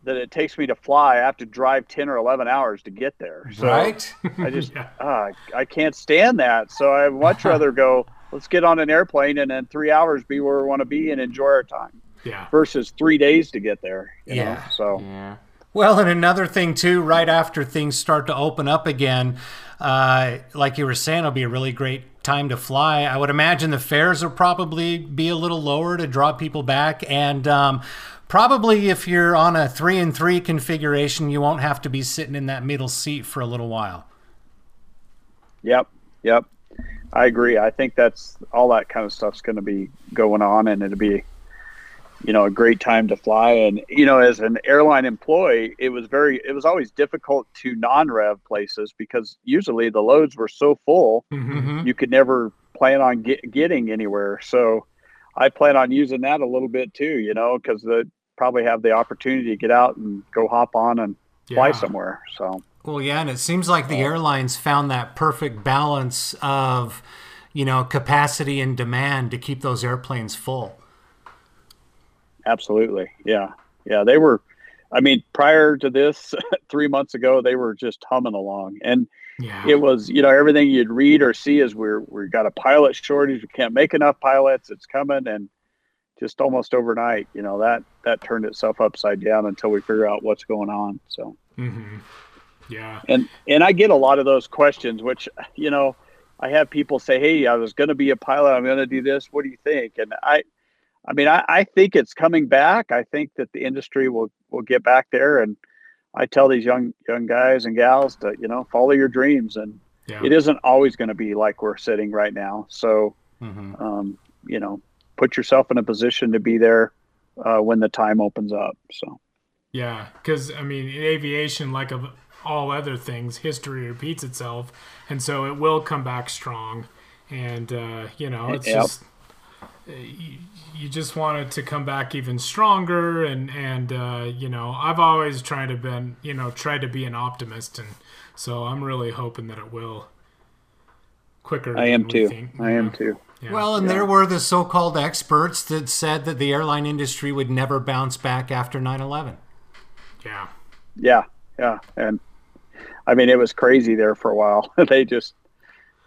that it takes me to fly, I have to drive 10 or 11 hours to get there. So right I just, [LAUGHS] Yeah. ah, I can't stand that. So I'd much rather go, let's get on an airplane and then three hours be where we want to be and enjoy our time yeah versus three days to get there. You Yeah. Know? So, Yeah. Well, and another thing too, right after things start to open up again, uh, like you were saying, it'll be a really great time to fly. I would imagine the fares will probably be a little lower to draw people back, and um, probably if you're on a three and three configuration, you won't have to be sitting in that middle seat for a little while. Yep, yep. I agree. I think that's all that kind of stuff's going to be going on, and it'll be you know a great time to fly. And you know, as an airline employee, it was very it was always difficult to non-rev places because usually the loads were so full Mhm. you could never plan on get, getting anywhere. So I plan on using that a little bit too, you know, because the probably have the opportunity to get out and go hop on and fly somewhere. So Well, yeah, and it seems like the airlines found that perfect balance of, you know, capacity and demand to keep those airplanes full. absolutely, yeah, yeah, they were. I mean, prior to this, [LAUGHS] three months ago, they were just humming along, and Yeah. it was you know everything you'd read or see is we're we got a pilot shortage, we can't make enough pilots, it's coming, and just almost overnight, you know that that turned itself upside down until we figure out what's going on. So. mm-hmm. Yeah. and and I get a lot of those questions, which you know, I have people say, "Hey, I was going to be a pilot. I'm going to do this. What do you think?" And I, I mean, I, I think it's coming back. I think that the industry will will get back there, and I tell these young young guys and gals to you know follow your dreams, and Yeah. it isn't always going to be like we're sitting right now. So, Mhm. um, you know, put yourself in a position to be there uh, when the time opens up. So. Yeah, because I mean, in aviation, like of all other things, history repeats itself, and so it will come back strong. And uh, you know, it's Yep. just you, you just want it to come back even stronger. And and uh, you know, I've always tried to been you know tried to be an optimist, and so I'm really hoping that it will quicker. I am we too. think. I am too. Yeah. Well, and there were the so called experts that said that the airline industry would never bounce back after 9 11. yeah, Yeah, yeah, and I mean it was crazy there for a while. [LAUGHS] they just,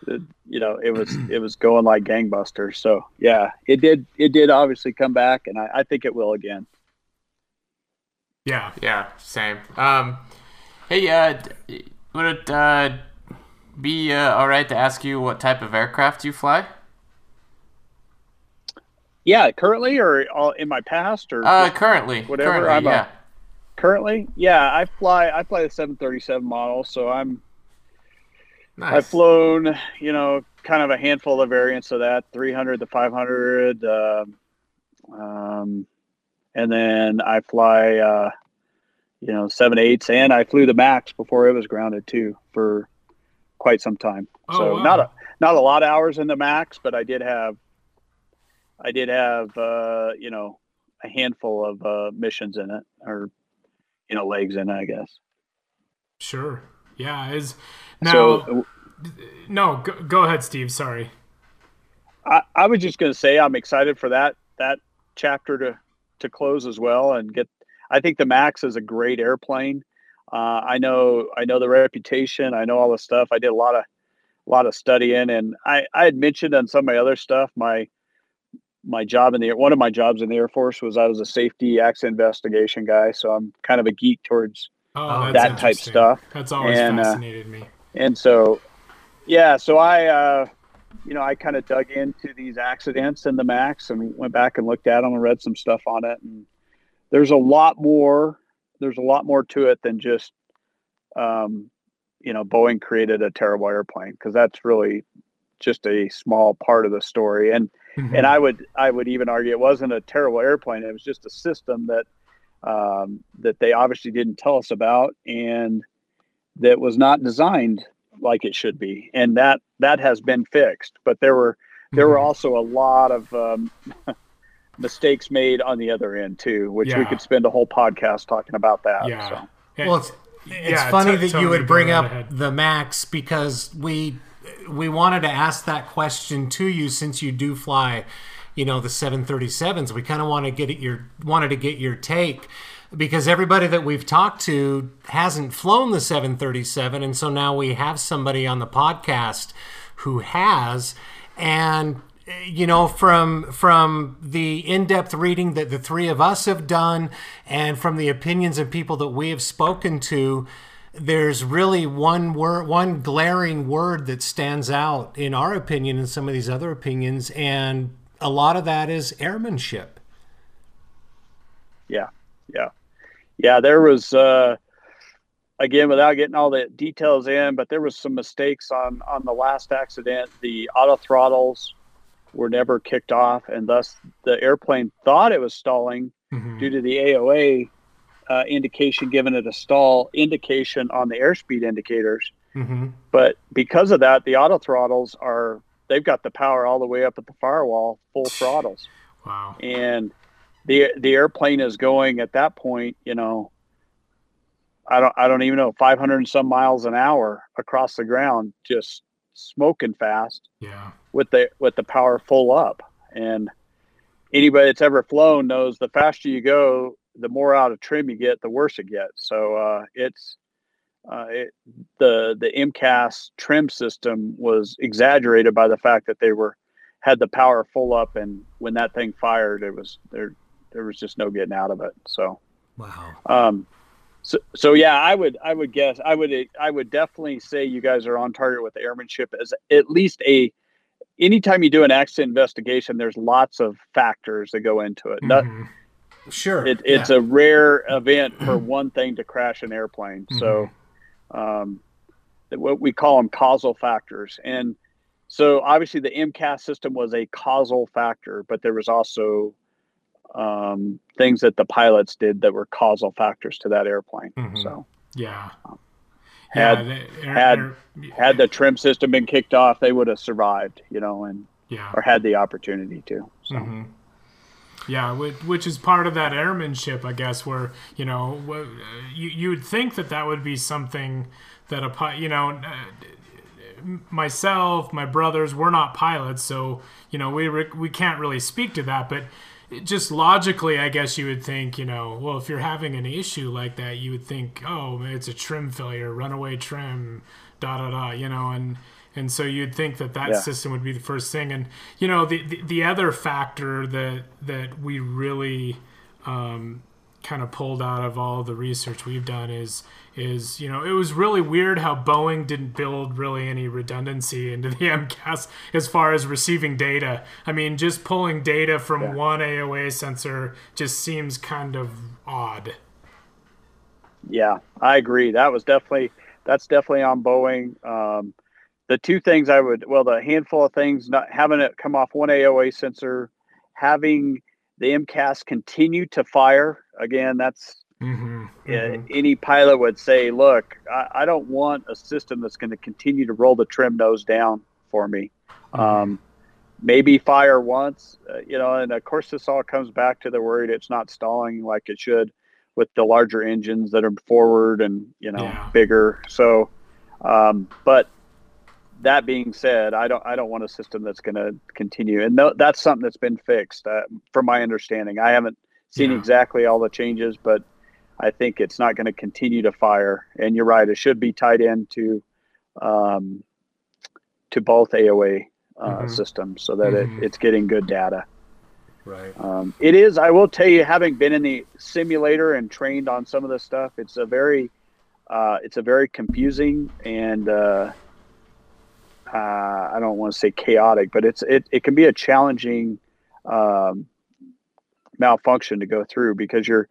it- you know, it was it was going like gangbusters. So yeah, it did it did obviously come back, and I, I think it will again. yeah. Yeah, same. Um, hey, uh, would it uh, be uh, all right to ask you what type of aircraft you fly? Yeah, currently or all in my past or Uh, currently, whatever, currently, I'm a- yeah. currently, yeah, I fly I fly the 737 model, so I'm Nice. I've flown, you know, kind of a handful of variants of that 300, to 500, um, um, and then I fly, uh, you know, seven eights, and I flew the Max before it was grounded too for quite some time. Oh, so wow. not a not a lot of hours in the Max, but I did have, I did have, uh, you know, a handful of uh, missions in it, or you know, legs in it, I guess. Sure. Yeah. Is now. so no, go, go ahead, Steve. Sorry. I, I was just going to say I'm excited for that that chapter to to close as well and get. I think the Max is a great airplane. Uh, I know I know the reputation. I know all the stuff. I did a lot of a lot of studying, and I I had mentioned on some of my other stuff my my job in the one of my jobs in the Air Force was I was a safety accident investigation guy. So I'm kind of a geek towards Oh, that type stuff. That's always And, uh, fascinated me. And so yeah so i uh you know i kind of dug into these accidents in the max and went back and looked at them and read some stuff on it. And there's a lot more there's a lot more to it than just um you know boeing created a terrible airplane because that's really just a small part of the story. And and I would I would even argue it wasn't a terrible airplane. It was just a system that um, that they obviously didn't tell us about. And that was not designed like it should be. And that that has been fixed. But there were there were Mhm. also a lot of um, [LAUGHS] mistakes made on the other end too, which we could spend a whole podcast talking about that. Yeah. So. Well, it's, it's Yeah, funny T- that Tony, you would bring up ahead. the Max because we we wanted to ask that question to you since you do fly, you know, the 737s. We kind of want to get at your wanted to get your take because everybody that we've talked to hasn't flown the 737 and so now we have somebody on the podcast who has. And you know from from the in-depth reading that the three of us have done and from the opinions of people that we have spoken to there's really one word one glaring word that stands out in our opinion and some of these other opinions and a lot of that is airmanship. Yeah, yeah, yeah. There was uh, again without getting all the details in, but there was some mistakes on on the last accident. The auto throttles were never kicked off, and thus the airplane thought it was stalling Mhm. due to the AOA uh, indication giving it a stall indication on the airspeed indicators. Mm-hmm. But because of that, the auto throttles are they've got the power all the way up at the firewall, full throttles, Wow. and the the airplane is going at that point, you know. I don't I don't even know 500 and some miles an hour across the ground, just smoking fast Yeah. with the with the power full up. And anybody that's ever flown knows the faster you go, the more out of trim you get, the worse it gets. So uh, it's uh, it, the the MCAS trim system was exaggerated by the fact that they were had the power full up, and when that thing fired, it was there. There was just no getting out of it. So. Wow. Um, so, so yeah, I would, I would guess, I would, I would definitely say you guys are on target with the airmanship as at least a. Anytime you do an accident investigation, there's lots of factors that go into it. Not- Mhm. Sure. it it's a rare event for [CLEARS THROAT] one thing to crash an airplane. So, um, what we call them causal factors, and so obviously the MCAS system was a causal factor, but there was also um, things that the pilots did that were causal factors to that airplane. Mhm. So. Yeah. Had- yeah, the air- had- air- had the trim system been kicked off, they would have survived, you know, and yeah. or had the opportunity to. So Mhm. Yeah, which, which is part of that airmanship, I guess, where you know uh, you you would think that that would be something that a you know uh, myself, my brothers, we're not pilots, so you know we re- we can't really speak to that, but just logically, I guess you would think, you know, well, if you're having an issue like that, you would think, oh, it's a trim failure, runaway trim, da da da, you know, and and so you'd think that that Yeah. system would be the first thing. And you know, the the, the other factor that that we really um, kind of pulled out of all the research we've done is is you know it was really weird how Boeing didn't build really any redundancy into the [LAUGHS] MCAS as far as receiving data. I mean, just pulling data from Yeah. one AOA sensor just seems kind of odd. yeah, I agree. That was definitely that's definitely on Boeing. Um, the two things I would well, the handful of things not having it come off one AOA sensor, having the MCAS continue to fire again. That's Mm-hmm. uh, any pilot would say, look, I, I don't want a system that's going to continue to roll the trim nose down for me. Um, maybe fire once, uh, you know, and of course, this all comes back to the worried it's not stalling like it should with the larger engines that are forward and, you know, Yeah. bigger. So, um, but that being said, I don't, I don't want a system that's going to continue. And no, that's something that's been fixed uh, from my understanding. I haven't seen Yeah. exactly all the changes, but I think it's not going to continue to fire. And you're right; it should be tied into um, to both AOA uh, Mhm. systems so that Mhm. it, it's getting good data. Right. Um, it is. I will tell you, having been in the simulator and trained on some of this stuff, it's a very, uh, it's a very confusing and uh, uh, I don't want to say chaotic, but it's it it can be a challenging um, malfunction to go through because you're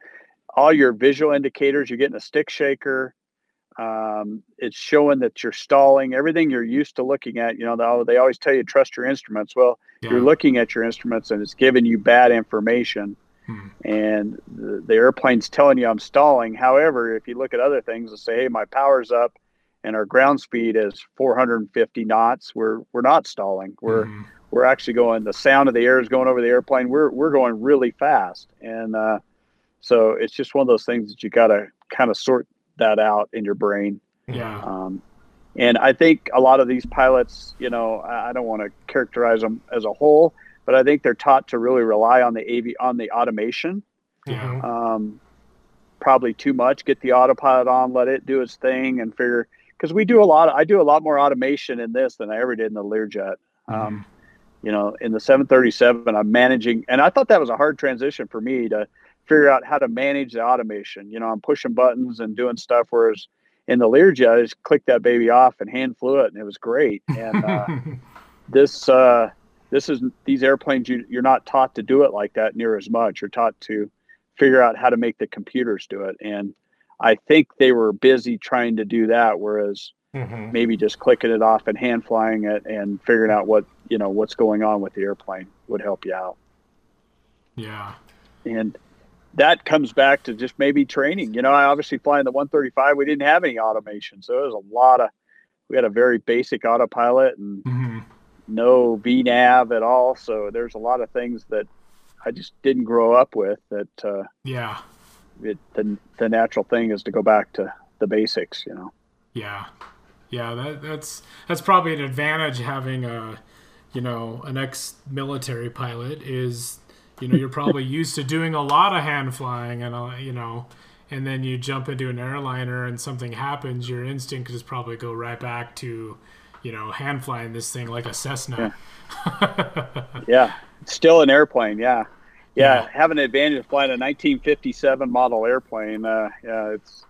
all your visual indicators. You're getting a stick shaker. Um, it's showing that you're stalling. Everything you're used to looking at. You know, they, they always tell you trust your instruments. Well, Yeah. you're looking at your instruments and it's giving you bad information Hmm. and the, the airplane's telling you i'm stalling however if you look at other things and say hey my power's up and our ground speed is 450 knots we're we're not stalling we're Mhm. We're actually going the sound of the air is going over the airplane we're we're going really fast and uh, so it's just one of those things that you got to kind of sort that out in your brain Yeah. um, and I think a lot of these pilots, you know, I I don't want to characterize them as a whole, but I think they're taught to really rely on the AV on the automation. Yeah. Um, probably too much. Get the autopilot on, let it do its thing, and figure. Because we do a lot. I do a lot more automation in this than I ever did in the Learjet. Um, you know, in the 737, I'm managing, and I thought that was a hard transition for me to figure out how to manage the automation. You know, I'm pushing buttons and doing stuff, whereas in the Learjet, I just clicked that baby off and hand flew it, and it was great. And uh, [LAUGHS] this, uh, this is these airplanes. You, you're not taught to do it like that near as much. You're taught to figure out how to make the computers do it, and I think they were busy trying to do that, whereas Mhm. maybe just clicking it off and hand flying it and figuring out what you know what's going on with the airplane would help you out Yeah. and that comes back to just maybe training you know i obviously flying the 135 we didn't have any automation so it was a lot of we had a very basic autopilot and hmm no vnav at all so there's a lot of things that i just didn't grow up with that uh, Yeah. it, the, the natural thing is to go back to the basics you know Yeah, yeah. That that's that's probably an advantage having a, you know, an ex-military pilot is, you know, you're probably [LAUGHS] used to doing a lot of hand flying and uh, you know, and then you jump into an airliner and something happens, your instinct is probably go right back to, you know, hand flying this thing like a Cessna. yeah [LAUGHS] it's still an airplane yeah yeah, Yeah. having an advantage of flying a 1957 model airplane uh, yeah it's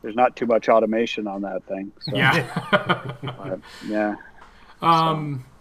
there's not too much automation on that thing so, yeah. [LAUGHS] uh, yeah Um, so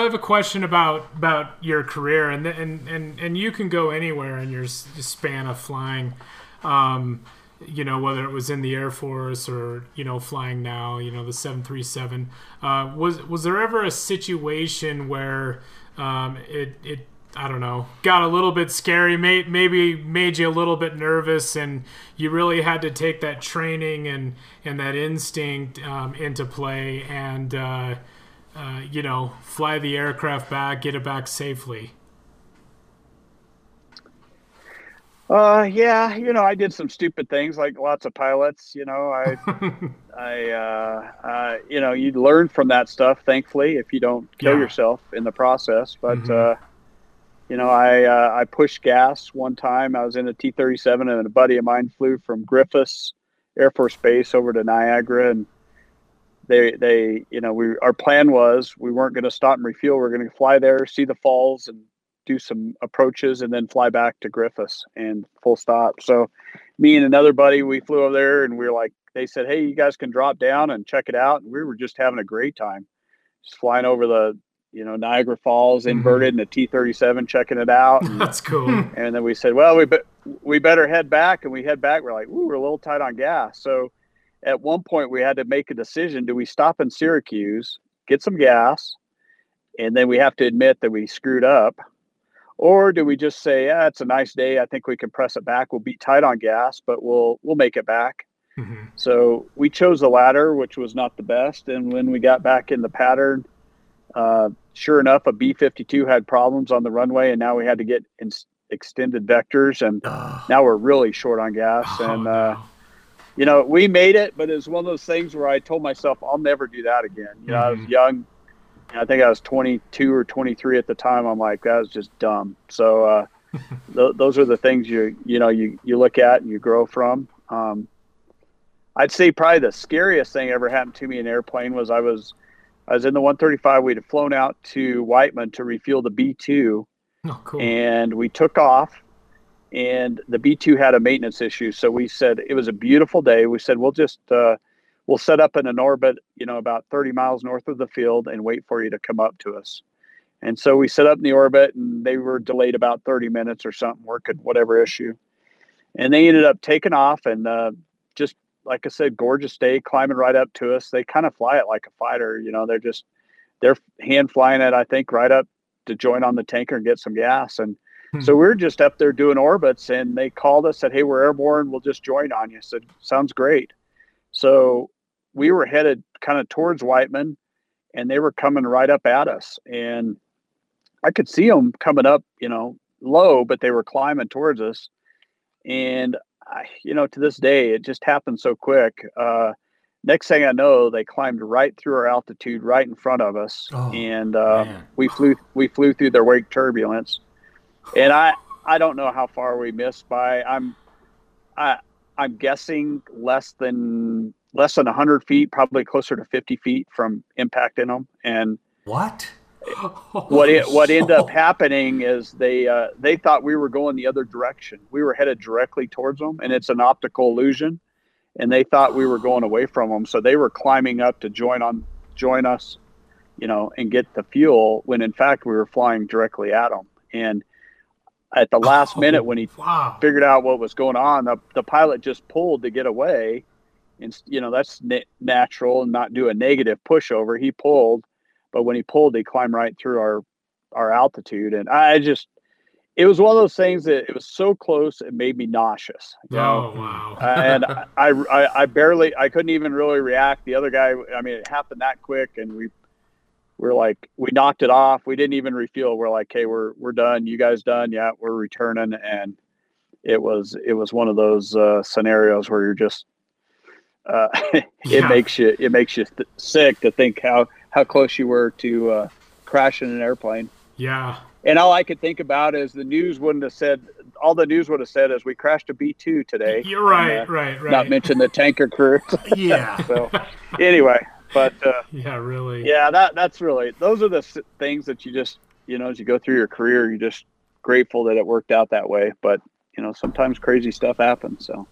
I have a question about about your career, and and and and you can go anywhere in your span of flying. Um, you know, whether it was in the Air Force or you know flying now, you know the seven three seven. Uh, was was there ever a situation where um, it it I don't know got a little bit scary, may, maybe made you a little bit nervous, and you really had to take that training and and that instinct um, into play and. Uh, uh, you know, fly the aircraft back, get it back safely. Uh, yeah, you know, I did some stupid things like lots of pilots. You know, I, [LAUGHS] I, uh, uh, you know, you learn from that stuff. Thankfully, if you don't kill Yeah. yourself in the process. But Mhm. uh, you know, I uh, I pushed gas one time. I was in a T thirty seven, and a buddy of mine flew from Griffiss Air Force Base over to Niagara, and they they you know we our plan was we weren't going to stop and refuel. We are going to fly there, see the falls, and do some approaches and then fly back to Griffiss and full stop. So me and another buddy, we flew over there and we were like, they said, Hey, you guys can drop down and check it out. And we were just having a great time just flying over the, you know, Niagara Falls mm-hmm. inverted in a T 37, checking it out. And, [LAUGHS] That's cool. Hmm. and then we said, well, we, be- we better head back. And we head back. We're like, Ooh, we're a little tight on gas. So at one point we had to make a decision. Do we stop in Syracuse, get some gas? And then we have to admit that we screwed up or do we just say, yeah, it's a nice day. I think we can press it back. We'll be tight on gas, but we'll we'll make it back. Mhm. So we chose the latter, which was not the best. And when we got back in the pattern, uh, sure enough, a B-52 had problems on the runway, and now we had to get in- extended vectors, and now we're really short on gas. Oh, and no. You know, we made it, but it was one of those things where I told myself I'll never do that again. You know, I was Mhm. young. I think I was 22 or 23 at the time. I'm like, that was just dumb. So uh, [LAUGHS] th- those are the things you you know you you look at and you grow from. Um, I'd say probably the scariest thing ever happened to me in an airplane was I was I was in the 135. We'd have flown out to Whiteman to refuel the B2 Oh, cool. and we took off and the b2 had a maintenance issue. So we said it was a beautiful day. We said we'll just uh, we'll set up in an orbit you know about 30 miles north of the field and wait for you to come up to us. And so we set up in the orbit and they were delayed about 30 minutes or something working whatever issue. And they ended up taking off and uh, just like i said gorgeous day climbing right up to us. They kind of fly it like a fighter you know they're just they're hand flying it i think right up to join on the tanker and get some gas. And so we we're just up there doing orbits and they called us, said, Hey, we're airborne. We'll just join on you. I said, sounds great. So we were headed kind of towards Whiteman and they were coming right up at us. And I could see them coming up, you know, low, but they were climbing towards us. And I, you know, to this day, it just happened so quick. Uh, next thing I know, they climbed right through our altitude, right in front of us, Oh, and uh, we flew we flew through their wake turbulence. And I I don't know how far we missed by. I'm I I'm guessing less than less than 100 feet, probably closer to 50 feet from impacting them. And What? [LAUGHS] what it, what ended up [LAUGHS] happening is they uh, they thought we were going the other direction. We were headed directly towards them, and it's an optical illusion. And they thought we were going away from them, so they were climbing up to join on join us, you know, and get the fuel. When in fact we were flying directly at them. And at the last minute, when he wow. figured out what was going on, the, the pilot just pulled to get away. And, you know, that's na- natural and not do a negative pushover. He pulled, but when he pulled, he climbed right through our our altitude, and I just it was one of those things that it was so close it made me nauseous. You know? Oh wow. Uh, [LAUGHS] and I, I I barely I couldn't even really react. The other guy, I mean, it happened that quick, and we we're like we knocked it off. We didn't even refuel. We're like, hey, we're we're done. You guys done? Yeah, we're returning. And it was it was one of those uh, scenarios where you're just uh, [LAUGHS] it Yeah. makes you it makes you th- sick to think how how close you were to uh, crashing an airplane. Yeah. And all I could think about is the news wouldn't have said all the news would have said is we crashed a B two today. You're right. And, uh, right. Right. Not mention the tanker crew. Yeah. [LAUGHS] so anyway, but uh, [LAUGHS] yeah. Really. yeah, that that's really those are the things that you just you know as you go through your career, you're just grateful that it worked out that way. But you know sometimes crazy stuff happens. So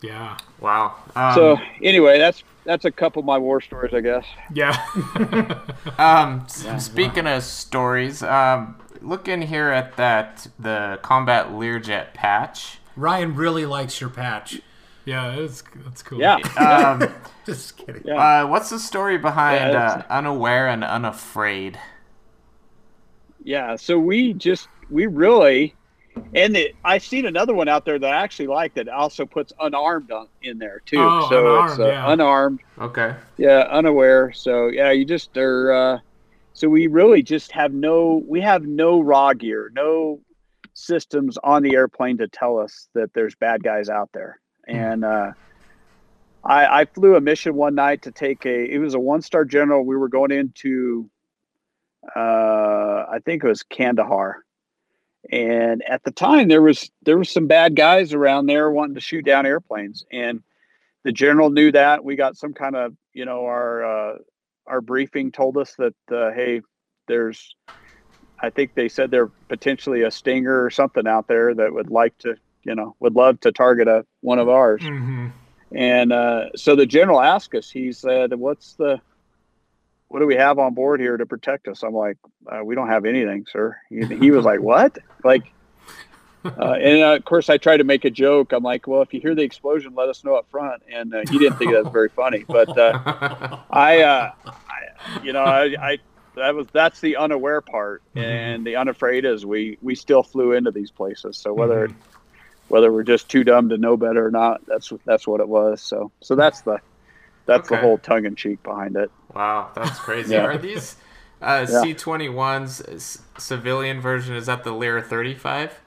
Yeah. Wow. Um, so anyway, that's that's a couple of my war stories, I guess. Yeah. [LAUGHS] Um, s- speaking of stories, um, look in here at that the combat Learjet patch. Ryan really likes your patch. Yeah. That's that's cool. Yeah, [LAUGHS] Um, [LAUGHS] Just kidding. Yeah. uh, what's the story behind Yeah, uh, unaware and unafraid? yeah. So we just we really. And it, I seen another one out there that I actually like that also puts unarmed on, in there too. Oh, so it's unarmed, uh, yeah. unarmed, Okay. yeah, unaware. So yeah, you just are. Uh, so we really just have no. We have no raw gear, no systems on the airplane to tell us that there's bad guys out there. And uh, I, I flew a mission one night to take a. It was a one star general. We were going into. Uh, I think it was Kandahar. And at the time, there was there was some bad guys around there wanting to shoot down airplanes, and the general knew that. We got some kind of you know our uh, our briefing told us that uh, hey, there's I think they said there potentially a stinger or something out there that would like to you know would love to target a one of ours. Mm-hmm. And uh, so the general asked us. He said, "What's the what do we have on board here to protect us?" I'm like, uh, "We don't have anything, sir." He, he was like, [LAUGHS] "What?" Like, uh, and uh, of course, I tried to make a joke. I'm like, "Well, if you hear the explosion, let us know up front." And uh, he didn't think that was very funny, but uh, [LAUGHS] I, uh, I, you know, I, I that was that's the unaware part, and the unafraid is we we still flew into these places. So whether whether we're just too dumb to know better or not, that's that's what it was. So so that's the that's the whole tongue in cheek behind it. Wow, that's crazy. Yeah. Are these uh, Yeah. C-21s s- civilian version? Is that the Lear 35?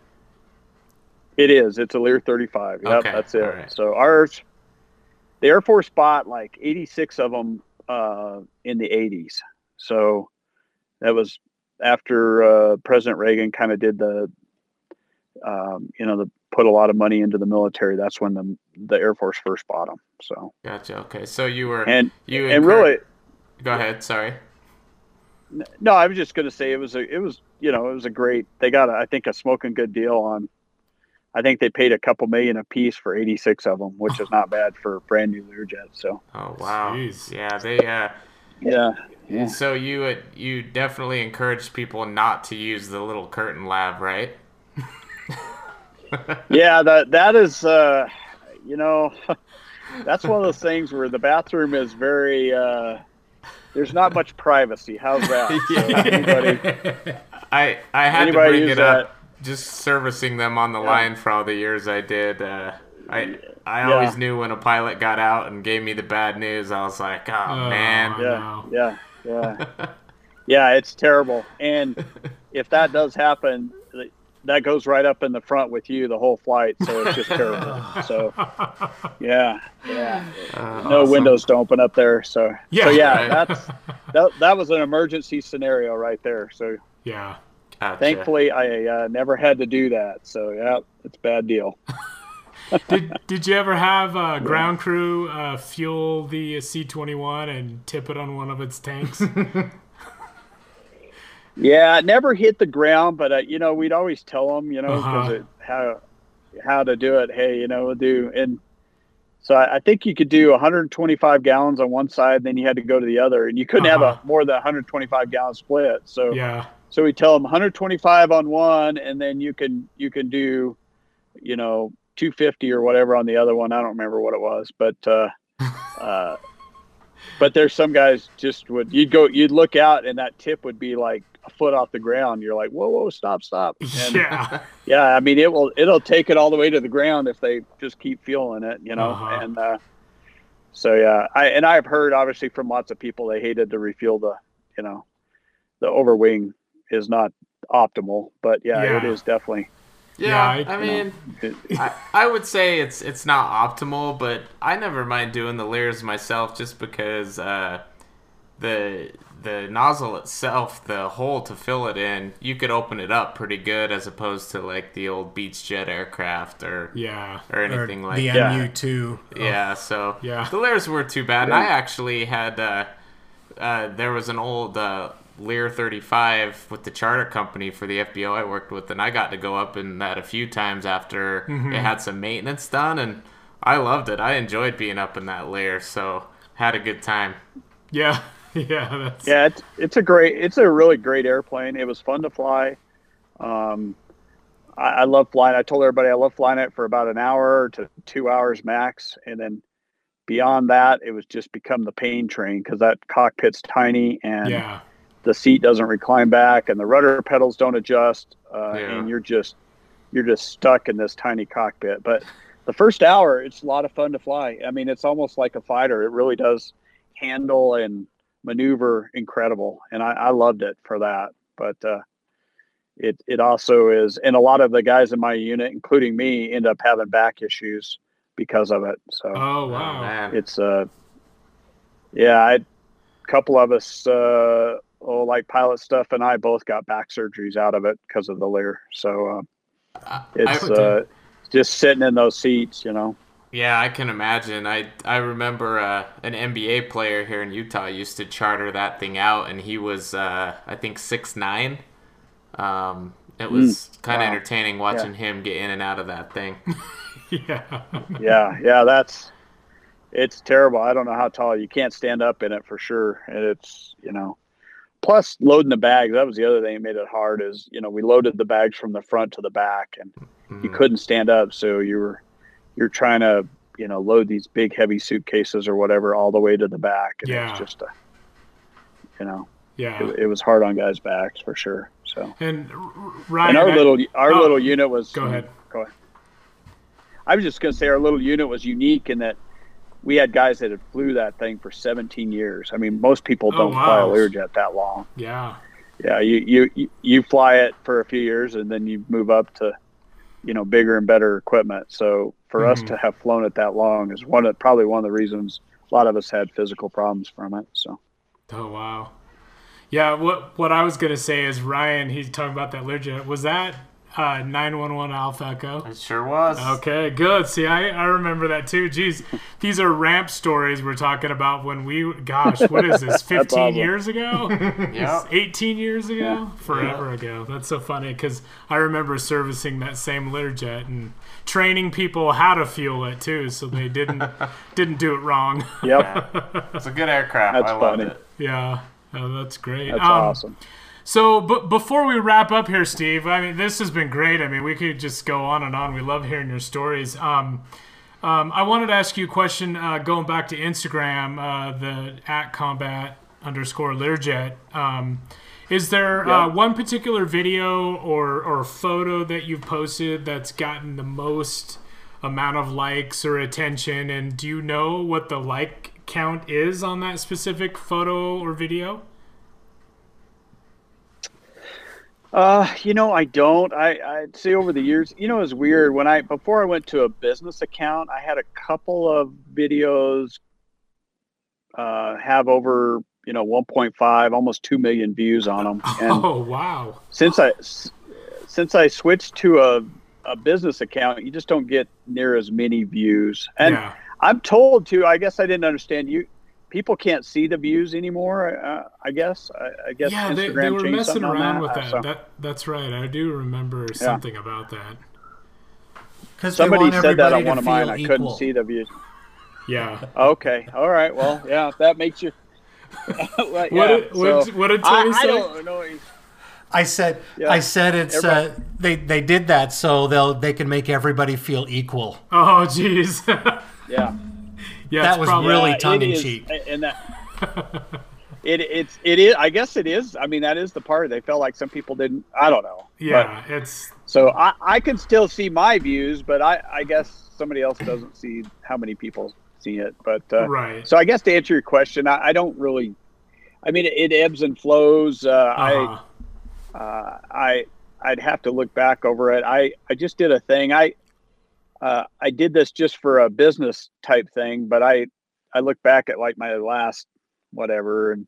It is. It's a Lear 35. Yep, Okay, that's it. right. So ours, the Air Force bought like 86 of them uh, in the 80s. So that was after uh, President Reagan kind of did the, um, you know, the put a lot of money into the military. That's when the the Air Force first bought them. So Gotcha. Okay, so you were and you and incur- really, Go ahead. Sorry. No, I was just going to say it was a it was you know it was a great they got a, I think a smoking good deal on I think they paid a couple million a piece for 86 of them, which is [SIGHS] not bad for a brand new Learjet. So Oh wow. Jeez. Yeah, they. Uh, yeah, yeah, so you uh, you definitely encourage people not to use the little curtain lab, right? [LAUGHS] yeah. That that is uh, you know [LAUGHS] that's one of those things where the bathroom is very uh, there's not much privacy. How's that? [LAUGHS] So anybody, I I had to bring it up. Just servicing them on the line for all the years I did. Uh, I I Yeah. always knew when a pilot got out and gave me the bad news. I was like, oh, Oh, man. Yeah, know. yeah, yeah, yeah. It's terrible. And if that does happen, that goes right up in the front with you the whole flight. So it's just terrible. [LAUGHS] So yeah, yeah. Uh, No awesome. windows to open up there. So Yeah. so yeah, Right. that's that, that was an emergency scenario right there. So Yeah. Gotcha. thankfully, I uh, never had to do that. So yeah, it's a bad deal. [LAUGHS] Did Did you ever have uh, ground crew uh, fuel the C twenty one and tip it on one of its tanks? [LAUGHS] Yeah, it never hit the ground, but uh, you know, we'd always tell them, you know, Uh-huh. it how how to do it. Hey, you know, we'll do and so I, I think you could do 125 gallons on one side, then you had to go to the other, and you couldn't have Uh-huh. a more than 125 gallon split. So yeah. so we tell them 125 on one, and then you can you can do, you know, 250 or whatever on the other one. I don't remember what it was, but uh, [LAUGHS] uh, but there's some guys just would you'd go you'd look out and that tip would be like a foot off the ground. You're like, whoa, whoa, stop, stop. [LAUGHS] And yeah. yeah, I mean it will it'll take it all the way to the ground if they just keep feeling it, you know. Uh-huh. And uh, so yeah, I and I've heard obviously from lots of people they hated to refuel the you know the overwing is not optimal, but yeah, it Yeah. is definitely. Yeah, Yeah, I- I, mean, It, [LAUGHS] I, I would say it's it's not optimal, but I never mind doing the Lears myself just because uh, the the nozzle itself, the hole to fill it in, you could open it up pretty good as opposed to like the old Beechjet aircraft or Yeah. or Or anything like the that. Yeah. MU2. Yeah, so Yeah. the Lears weren't too bad. And I actually had uh, uh, there was an old uh, Lear 35 with the charter company for the FBO I worked with, and I got to go up in that a few times after Mm-hmm. it had some maintenance done, and I loved it. I enjoyed being up in that Lear, so had a good time. Yeah. [LAUGHS] Yeah. That's, yeah, it's it's a great, it's a really great airplane. It was fun to fly. Um, I, I love flying. I told everybody I love flying it for about an hour to two hours max, and then beyond that, it was just become the pain train because that cockpit's tiny and Yeah. the seat doesn't recline back and the rudder pedals don't adjust, uh, Yeah. and you're just you're just stuck in this tiny cockpit. But the first hour, it's a lot of fun to fly. I mean, it's almost like a fighter. It really does handle and maneuver incredible, and I, I loved it for that. But uh, it it also is, and a lot of the guys in my unit, including me, end up having back issues because of it. So Oh Oh, wow. man. it's uh yeah I, a couple of us uh oh like pilot stuff and i both got back surgeries out of it because of the lear so uh, it's uh just sitting in those seats you know Yeah, I can imagine. I I remember uh, an NBA player here in Utah used to charter that thing out, and he was uh, I think six nine. Um, it was kind of wow. entertaining watching him get in and out of that thing. [LAUGHS] [LAUGHS] Yeah. yeah yeah that's it's terrible i don't know how tall you can't stand up in it for sure and it's you know plus loading the bags that was the other thing that made it hard is you know we loaded the bags from the front to the back and you Mhm. couldn't stand up so you were you're trying to you know load these big heavy suitcases or whatever all the way to the back and Yeah. it's just a you know Yeah. it, it was hard on guys backs for sure so And R- R- Ryan, and our I- little our oh, little unit was go ahead. go ahead i was just going to say our little unit was unique in that we had guys that had flew that thing for 17 years i mean most people Oh, don't fly a wow. learjet that long Yeah. yeah you you you fly it for a few years and then you move up to you know bigger and better equipment so for us Mhm. to have flown it that long is one of probably one of the reasons a lot of us had physical problems from it so Oh wow. Yeah, what what I was gonna say is Ryan. He's talking about that Learjet. Was that uh, 911 Alpha Echo? It sure was. Okay, good. See, I, I remember that too. Jeez, these are ramp stories we're talking about when we, gosh, what is this, [LAUGHS] 15 years ago? [LAUGHS] Yep. 18 years ago? Forever ago. That's so funny because I remember servicing that same Learjet and training people how to fuel it too so they didn't [LAUGHS] didn't do it wrong. yep It's a good aircraft. That's I loved funny. it. yeah. Oh, that's great. that's Um, awesome So, but before we wrap up here, Steve, I mean, this has been great. I mean, we could just go on and on. We love hearing your stories. Um, um, I wanted to ask you a question uh, going back to Instagram, uh, the at combat underscore Learjet. Um, is there uh, one particular video or, or photo that you've posted that's gotten the most amount of likes or attention? And do you know what the like count is on that specific photo or video? Uh, you know, I don't. I I'd say over the years, you know, it's weird when I before I went to a business account, I had a couple of videos uh have over you know 1.5 almost 2 million views on them [LAUGHS] and Oh, wow. since I since i switched to a, a business account you just don't get near as many views and yeah. i'm told to i guess i didn't understand you people can't see the views anymore uh, i guess I, I guess yeah, they, instagram they were messing something on around with Uh, that. so- that. That's right. I do remember something about that. Because somebody said that on one of mine feel i equal. couldn't see the views Yeah. okay all right well yeah if that makes you [LAUGHS] well, What yeah, did, what, so- what did I, Tony I say? don't know I said, Yeah. I said it's uh, they they did that so they'll they can make everybody feel equal. Oh, jeez. [LAUGHS] yeah Yeah, that was probably- really Yeah, tongue in is, cheek. and that [LAUGHS] it it's it is. I guess it is. I mean, that is the part. They felt like some people didn't. I don't know. yeah, it's so I I can still see my views, but I I guess somebody else doesn't see how many people see it. But uh, right. so I guess to answer your question, I, I don't really. I mean, it, it ebbs and flows. Uh, Uh-huh. I uh, I I'd have to look back over it. I I just did a thing. I uh, I did this just for a business type thing, but I I look back at like my last whatever, and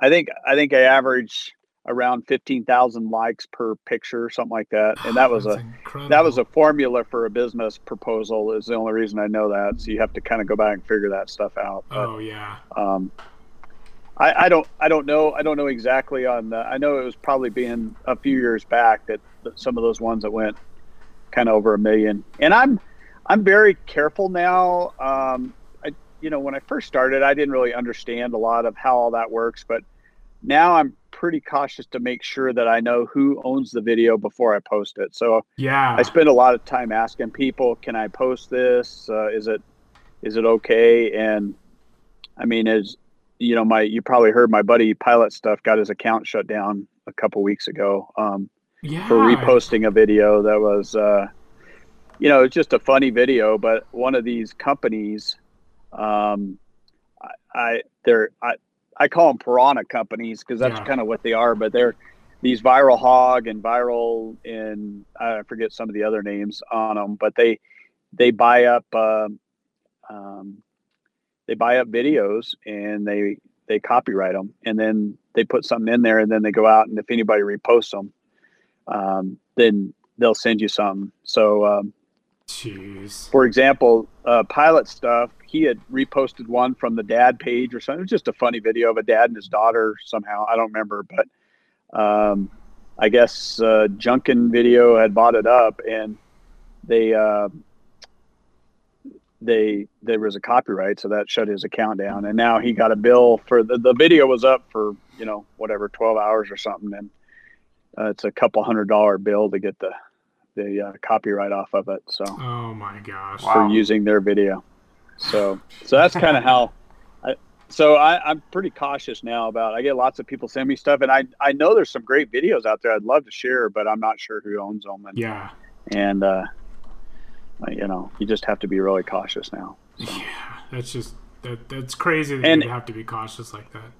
I think I think I averaged around fifteen thousand likes per picture, something like that, and that [SIGHS] was That's a incredible. that was a formula for a business proposal. Is the only reason I know that. So you have to kind of go back and figure that stuff out. But, Oh yeah. um, I, I don't I don't know I don't know exactly on the, I know it was probably being a few years back that, that some of those ones that went kind of over a million and I'm I'm very careful now um, I you know when I first started I didn't really understand a lot of how all that works but now I'm pretty cautious to make sure that I know who owns the video before I post it so Yeah. I spend a lot of time asking people, "Can I post this? Uh, is it is it okay?" And I mean, as you know, my you probably heard my buddy Pilot Stuff got his account shut down a couple weeks ago um, yeah. for reposting a video that was, uh, you know, it's just a funny video. But one of these companies, um, I, I they're I, I call them piranha companies because that's Yeah. kind of what they are. But they're these ViralHog and viral and I forget some of the other names on them, but they they buy up um, um, they buy up videos and they they copyright them and then they put something in there and then they go out and if anybody reposts them, um, then they'll send you some. So um, Jeez. for example, uh, pilot stuff, he had reposted one from the dad page or something. It was just a funny video of a dad and his daughter somehow. I don't remember, but um, I guess uh, Jukin Video had bought it up and they uh, they there was a copyright, so that shut his account down. And now he got a bill for the the video was up for you know whatever twelve hours or something, and uh, it's a couple hundred dollar bill to get the the uh, copyright off of it. So Oh my gosh. for using their video. So so that's kind of how. I, so I, I'm pretty cautious now about. I get lots of people send me stuff, and I I know there's some great videos out there. I'd love to share, but I'm not sure who owns them, and Yeah. and uh, you know you just have to be really cautious now. Yeah. That's just that. That's crazy that And- you have to be cautious like that.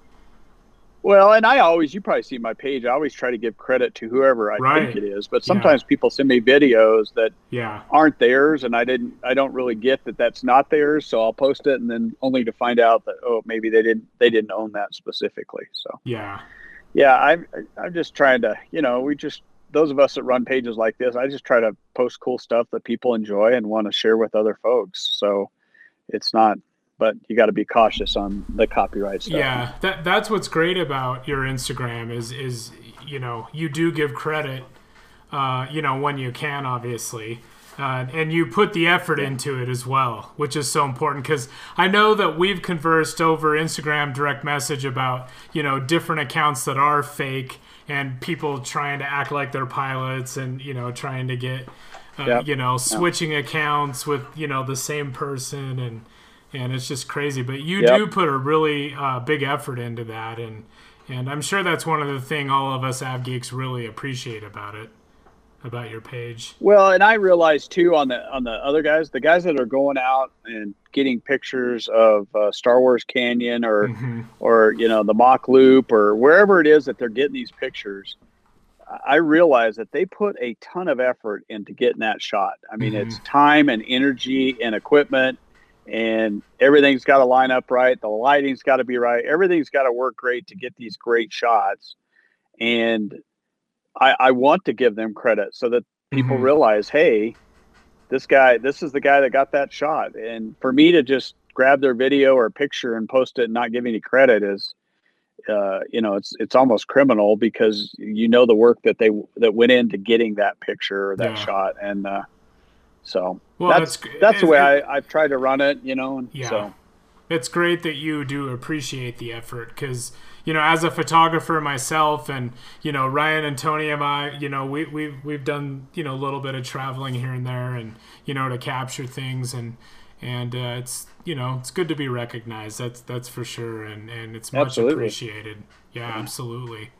Well, and I always, you probably see my page. I always try to give credit to whoever I Right. think it is, but sometimes people send me videos that Yeah. aren't theirs, and I didn't, I don't really get that that's not theirs. So I'll post it, and then only to find out that oh, maybe they didn't, they didn't own that specifically. So Yeah. yeah, I'm, I'm just trying to, you know, we just those of us that run pages like this, I just try to post cool stuff that people enjoy and want to share with other folks. So it's not, but you got to be cautious on the copyright stuff. Yeah, that that's what's great about your Instagram is is you know you do give credit, uh, you know when you can obviously, uh, and you put the effort into it as well, which is so important because I know that we've conversed over Instagram direct message about you know different accounts that are fake and people trying to act like they're pilots and you know trying to get uh, Yep. you know switching accounts with you know the same person and and it's just crazy. But you Yep. do put a really uh, big effort into that, and and I'm sure that's one of the thing all of us av geeks really appreciate about it, about your page. Well, and I realize too on the on the other guys, the guys that are going out and getting pictures of uh, Star Wars Canyon or Mhm. or you know the Mach Loop or wherever it is that they're getting these pictures, I realize that they put a ton of effort into getting that shot. I mean, it's time and energy and equipment, and everything's got to line up right. The lighting's got to be right. Everything's got to work great to get these great shots. And I, I want to give them credit so that people Mhm. realize, hey, this guy, this is the guy that got that shot. And for me to just grab their video or picture and post it and not give any credit is, uh, you know, it's it's almost criminal because you know the work that they that went into getting that picture or that Yeah. shot, and uh, so Well, that's that's that's, the way it- I I've tried to run it, you know. And Yeah. So It's great that you do appreciate the effort because, you know, as a photographer myself and, you know, Ryan and Tony and I, you know, we, we've, we've done, you know, a little bit of traveling here and there and, you know, to capture things. And, and uh, it's you know it's good to be recognized. That's that's for sure, and and it's much Absolutely. appreciated. Yeah, absolutely.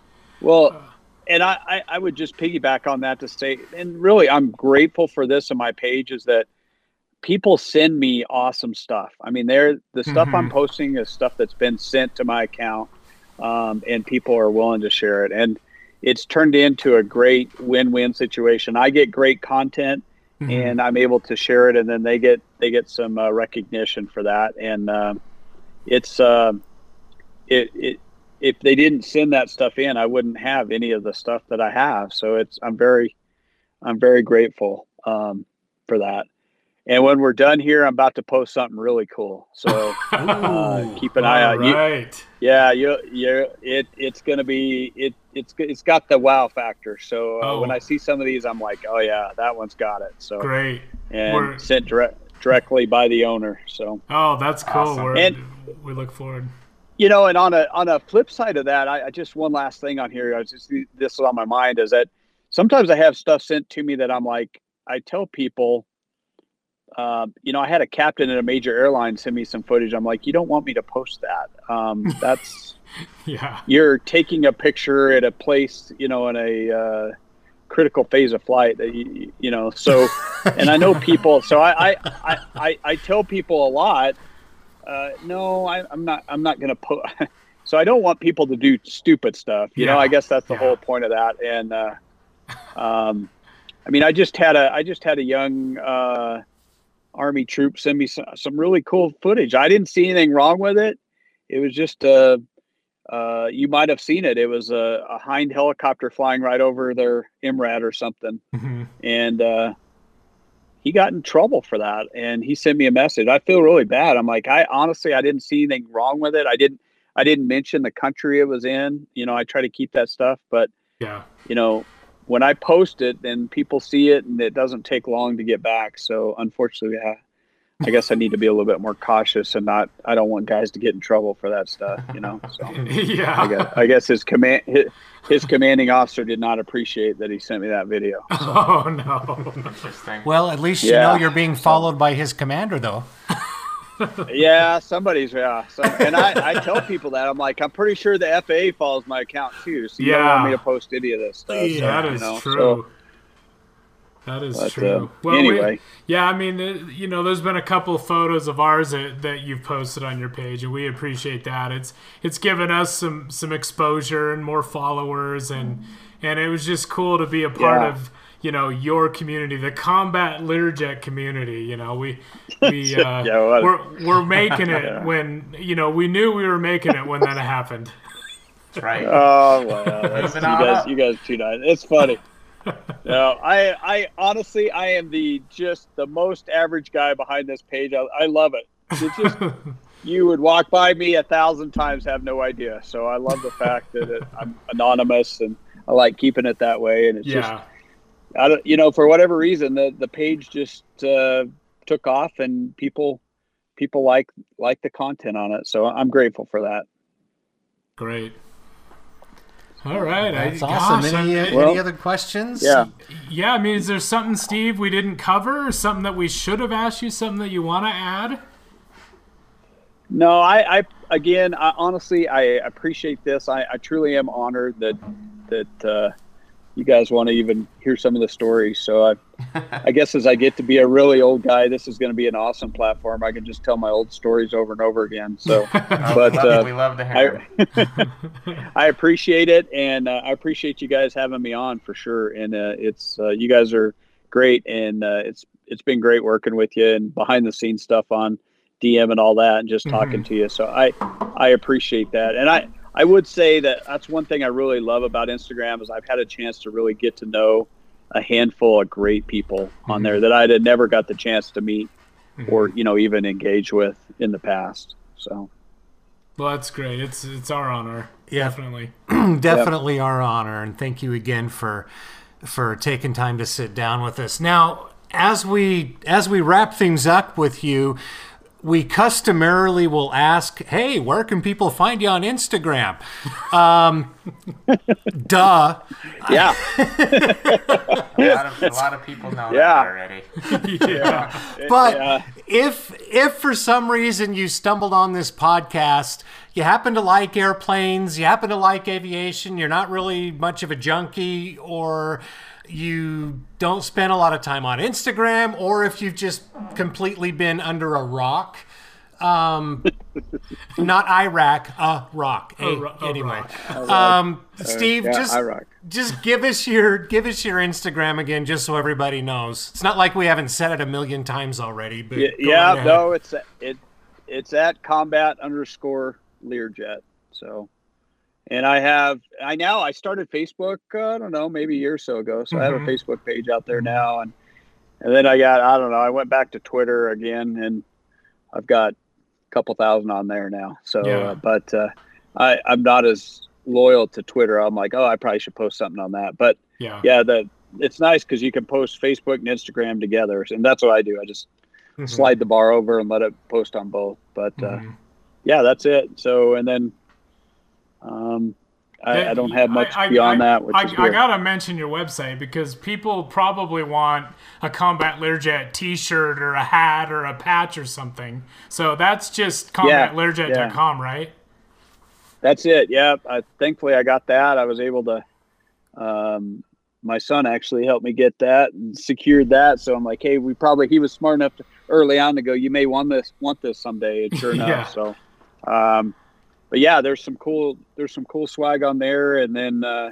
Well, and I, I, I would just piggyback on that to say, and really, I'm grateful for this on my page is that people send me awesome stuff. I mean, they're the stuff I'm posting is stuff that's been sent to my account, um, and people are willing to share it, and it's turned into a great win-win situation. I get great content, and I'm able to share it, and then they get they get some uh, recognition for that, and um it's um it it if they didn't send that stuff in, I wouldn't have any of the stuff that I have. So it's I'm very I'm very grateful um, for that. And when we're done here, I'm about to post something really cool. So [LAUGHS] uh, keep an eye All out. You- right. yeah, you you it it's gonna be it it's it's got the wow factor. So uh, Oh. when I see some of these, I'm like, oh yeah, that one's got it. So Great. and We're- sent direct directly by the owner. So Oh, that's cool. Awesome. We're, And- we look forward. You know, and on a on a flip side of that, I, I just one last thing on here. I was just this is on my mind is that sometimes I have stuff sent to me that I'm like, I tell people, um, you know, I had a captain at a major airline send me some footage. I'm like, you don't want me to post that. Um, [LAUGHS] that's Yeah. you're taking a picture at a place, you know, in a uh, critical phase of flight that you, you know. So, [LAUGHS] and I know people. So I I, I, I, I tell people a lot. Uh, no, I, I'm not. I'm not going to put. [LAUGHS] so I don't want people to do stupid stuff. You know, I guess that's the Yeah. whole point of that. And uh, um, I mean, I just had a I just had a young uh, army troop send me some, some really cool footage. I didn't see anything wrong with it. It was just uh, uh, you might have seen it. It was a, a hind helicopter flying right over their MRAP or something, hmm and uh, he got in trouble for that. And he sent me a message. I feel really bad. I'm like, I honestly, I didn't see anything wrong with it. I didn't, I didn't mention the country it was in. You know, I try to keep that stuff, but Yeah. you know, when I post it, then people see it, and it doesn't take long to get back. So unfortunately, I, I guess I need to be a little bit more cautious and not. I don't want guys to get in trouble for that stuff. You know. So. [LAUGHS] I yeah. guess, I guess his command his, his commanding officer did not appreciate that he sent me that video. [LAUGHS] Oh no. Interesting. Well, at least you know you're being followed by his commander, though. [LAUGHS] yeah, somebody's yeah. So, and I, I tell people that I'm like I'm pretty sure the FAA follows my account too, so you don't want me to post any of this stuff. so, that you know, true. so, that is but, true. uh, we- anyway. yeah, I mean, uh, you know, there's been a couple photos of ours that, that you've posted on your page, and we appreciate that. It's it's given us some some exposure and more followers, and and it was just cool to be a part Yeah. of you know your community, the combat Learjet community. You know, we [LAUGHS] we uh, Yeah, well- we're we're making it [LAUGHS] when you know we knew we were making it when that happened. That's right. Oh well, that's, you Moving on guys, up. you guys too nice. It's funny. No, I, I honestly, I am the just the most average guy behind this page. I, I love it. It's just [LAUGHS] you would walk by me a thousand times, have no idea. So I love the fact that it, I'm anonymous, and I like keeping it that way. And it's just, I don't, you know, for whatever reason, the the page just uh, took off, and people people like like the content on it. So I'm grateful for that. great. All right, That's I, awesome. gosh, any, I- any Well, other questions? Yeah. Yeah, I mean, is there something, Steve, we didn't cover, or something that we should have asked you, something that you want to add? No, I, I again, I, honestly, I appreciate this. I, I truly am honored that that uh, you guys want to even hear some of the stories. So I, [LAUGHS] I guess as I get to be a really old guy, this is going to be an awesome platform. I can just tell my old stories over and over again. So, [LAUGHS] but we, love, uh, we love to hear. I, [LAUGHS] I appreciate it, and uh, I appreciate you guys having me on for sure. And uh, it's uh, you guys are great, and uh, it's it's been great working with you and behind the scenes stuff on DM and all that, and just talking to you. So I I appreciate that, and I I would say that that's one thing I really love about Instagram is I've had a chance to really get to know a handful of great people on there mm-hmm. that I had never got the chance to meet mm-hmm. or you know even engage with in the past. So. Well, that's great. It's it's our honor. Yeah. Definitely. [CLEARS THROAT] definitely our honor and thank you again for for taking time to sit down with us now as we as we wrap things up with you we customarily will ask, "Hey, where can people find you on Instagram?" Um, [LAUGHS] duh. Yeah. [LAUGHS] A lot of, a lot of people know Yeah. that already. [LAUGHS] yeah. But Yeah. if if for some reason you stumbled on this podcast, you happen to like airplanes, you happen to like aviation, you're not really much of a junkie, or you don't spend a lot of time on Instagram, or if you've just completely been under a rock. Um, [LAUGHS] not Iraq, a rock. A- ro- a anyway, rock. um, Steve, yeah, just Iraq. just give us your give us your Instagram again, just so everybody knows. It's not like we haven't said it a million times already. But Yeah, go yeah no, it's it it's at combat underscore Learjet. So, and I have I now I started Facebook. Uh, I don't know, maybe a year or so ago. So I have a Mhm. Facebook page out there now, and and then I got I don't know. I went back to Twitter again, and I've got a couple thousand on there now. So, Yeah. uh, but uh, I I'm not as loyal to Twitter. I'm like, oh, I probably should post something on that. But Yeah. yeah, the it's nice because you can post Facebook and Instagram together, and that's what I do. I just Mhm. slide the bar over and let it post on both. But uh, Mhm. yeah, that's it. So and then um, I, I don't have much I- beyond I- that, which I, gotta mention your website because people probably want a Combat Learjet T-shirt or a hat or a patch or something. So that's just combatlearjet.com, right? That's it. Yeah. I, thankfully, I got that. I was able to. Um, my son actually helped me get that and secured that. So I'm like, hey, we probably he was smart enough to early on to go. You may want this, want this someday. And sure [LAUGHS] enough. Yeah. So, um, but yeah, there's some cool there's some cool swag on there. And then uh,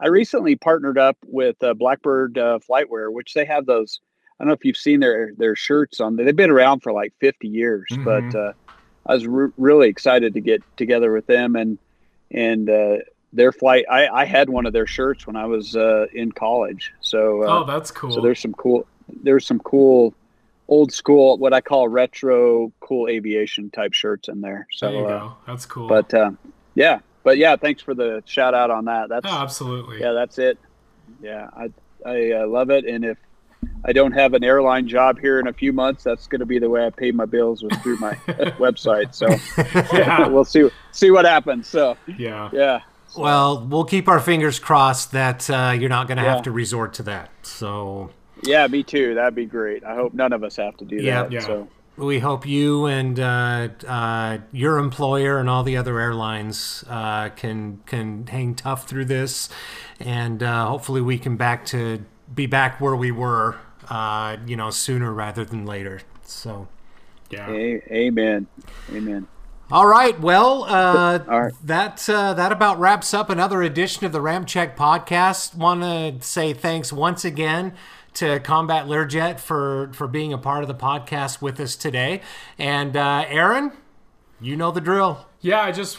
I recently partnered up with uh, Blackbird uh, Flightwear, which they have those. I don't know if you've seen their their shirts on. They've been around for like 50 years, Mhm. but uh, I was re- really excited to get together with them and and uh, their flight. I, I had one of their shirts when I was uh, in college. So uh, oh, that's cool. so there's some cool there's some cool old school what I call retro cool aviation type shirts in there. So there you uh, go. That's cool. but um, yeah, but yeah, thanks for the shout out on that. That's oh, absolutely. yeah, that's it. Yeah, I I uh, love it, and if I don't have an airline job here in a few months, that's going to be the way I pay my bills was through my [LAUGHS] [LAUGHS] website. So [LAUGHS] Yeah. we'll see see what happens. So yeah. yeah, Well, we'll keep our fingers crossed that uh, you're not going to Yeah. have to resort to that. So yeah, me too. That'd be great. I hope none of us have to do Yeah. that. Yeah. So we hope you and uh, uh, your employer and all the other airlines uh, can can hang tough through this, and uh, hopefully we can back to be back where we were, uh, you know, sooner rather than later. So. Yeah. a- amen, amen. All right. Well, uh, All right. that uh, that about wraps up another edition of the Ramp Check podcast. Want to say thanks once again to Combat Learjet for for being a part of the podcast with us today. And uh, Aaron, you know the drill. Yeah, I just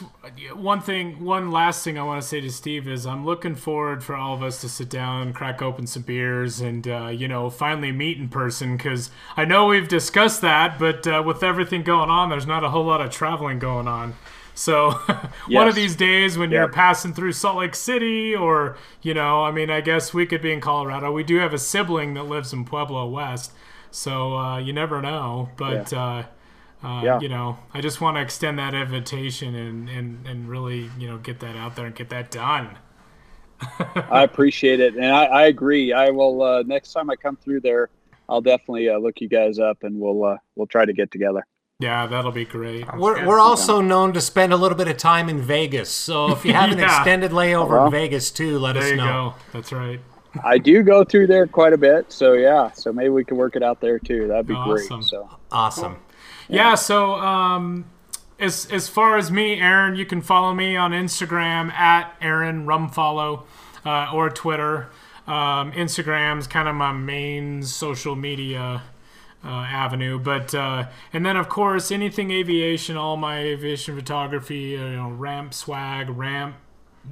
one thing, one last thing I want to say to Steve is I'm looking forward for all of us to sit down, crack open some beers, and uh, you know finally meet in person. Because I know we've discussed that, but uh, with everything going on, there's not a whole lot of traveling going on. So [LAUGHS] one of these days when you're passing through Salt Lake City, or you know, I mean, I guess we could be in Colorado. We do have a sibling that lives in Pueblo West, so uh, you never know. But uh, uh, Yeah. you know, I just want to extend that invitation and, and, and really, you know, get that out there and get that done. I appreciate it, and I, I agree. I will uh, next time I come through there, I'll definitely uh, look you guys up, and we'll uh, we'll try to get together. Yeah, that'll be great. We're, we're also known to spend a little bit of time in Vegas. So if you have an [LAUGHS] Yeah. extended layover Well, in Vegas too, let us There you know. go. That's right. I do go through there quite a bit, so yeah. So maybe we can work it out there too. That'd be Awesome. great. So Awesome. Yeah. so um, as as far as me, Aaron, you can follow me on Instagram at Aaron Rumfollow uh, or Twitter. Um, Instagram's kind of my main social media uh, avenue, but uh, and then of course anything aviation, all my aviation photography, uh, you know, ramp swag, ramp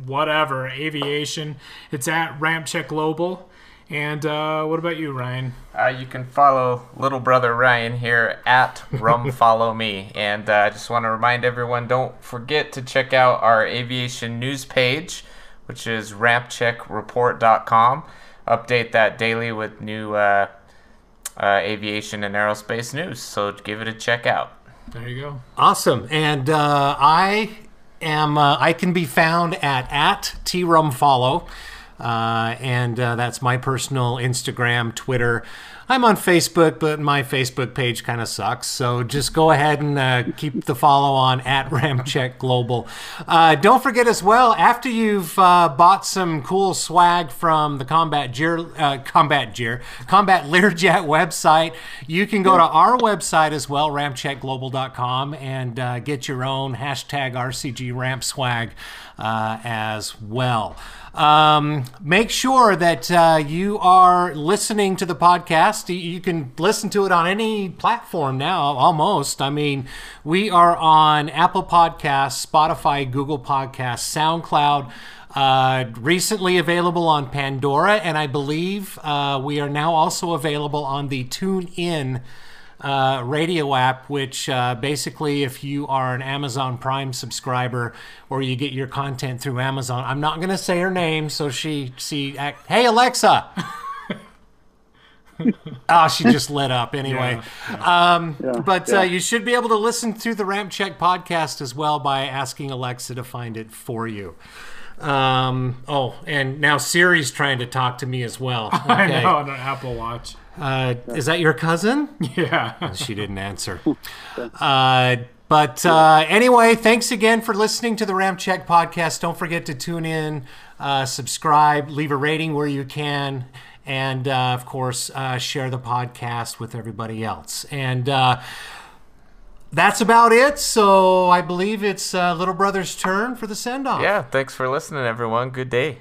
whatever aviation. It's at Ramp Check Global. And uh, what about you, Ryan? Uh, you can follow little brother Ryan here at Rum [LAUGHS] Follow Me. And uh, I just want to remind everyone don't forget to check out our aviation news page, which is rampcheckreport.com. Update that daily with new uh, aviation and aerospace news. So give it a check out. There you go. Awesome. And uh, I am uh, I can be found at at trumfollow. Uh, and uh, that's my personal Instagram, Twitter. I'm on Facebook, but my Facebook page kind of sucks. So just go ahead and uh, keep the follow on at [LAUGHS] Ramp Check Global. Uh, don't forget as well, after you've uh, bought some cool swag from the Combat Gear, uh, Combat Gear, Combat Learjet website, you can go to our website as well, rampcheckglobal.com, and uh, get your own hashtag RCG Ramp swag uh, as well. Um, make sure that uh, you are listening to the podcast. You- can listen to it on any platform now, almost. I mean, we are on Apple Podcasts, Spotify, Google Podcasts, SoundCloud. Uh, recently available on Pandora, and I believe uh, we are now also available on the TuneIn uh, radio app, which uh, basically, if you are an Amazon Prime subscriber or you get your content through Amazon, I'm not going to say her name, so she she act, hey Alexa. oh, [LAUGHS] she just lit up anyway. Um, but Uh, you should be able to listen to the Ramp Check podcast as well by asking Alexa to find it for you. Um, oh, and now Siri's trying to talk to me as well. [LAUGHS] I know on an Apple Watch. Uh, is that your cousin? [LAUGHS] Yeah. [LAUGHS] she didn't answer. [LAUGHS] Uh, but uh, anyway, thanks again for listening to the Ramp Check podcast. Don't forget to tune in, uh, subscribe, leave a rating where you can, and uh, of course, uh, share the podcast with everybody else. And uh, that's about it. So I believe it's uh, little brother's turn for the send off. Yeah, thanks for listening, everyone. Good day.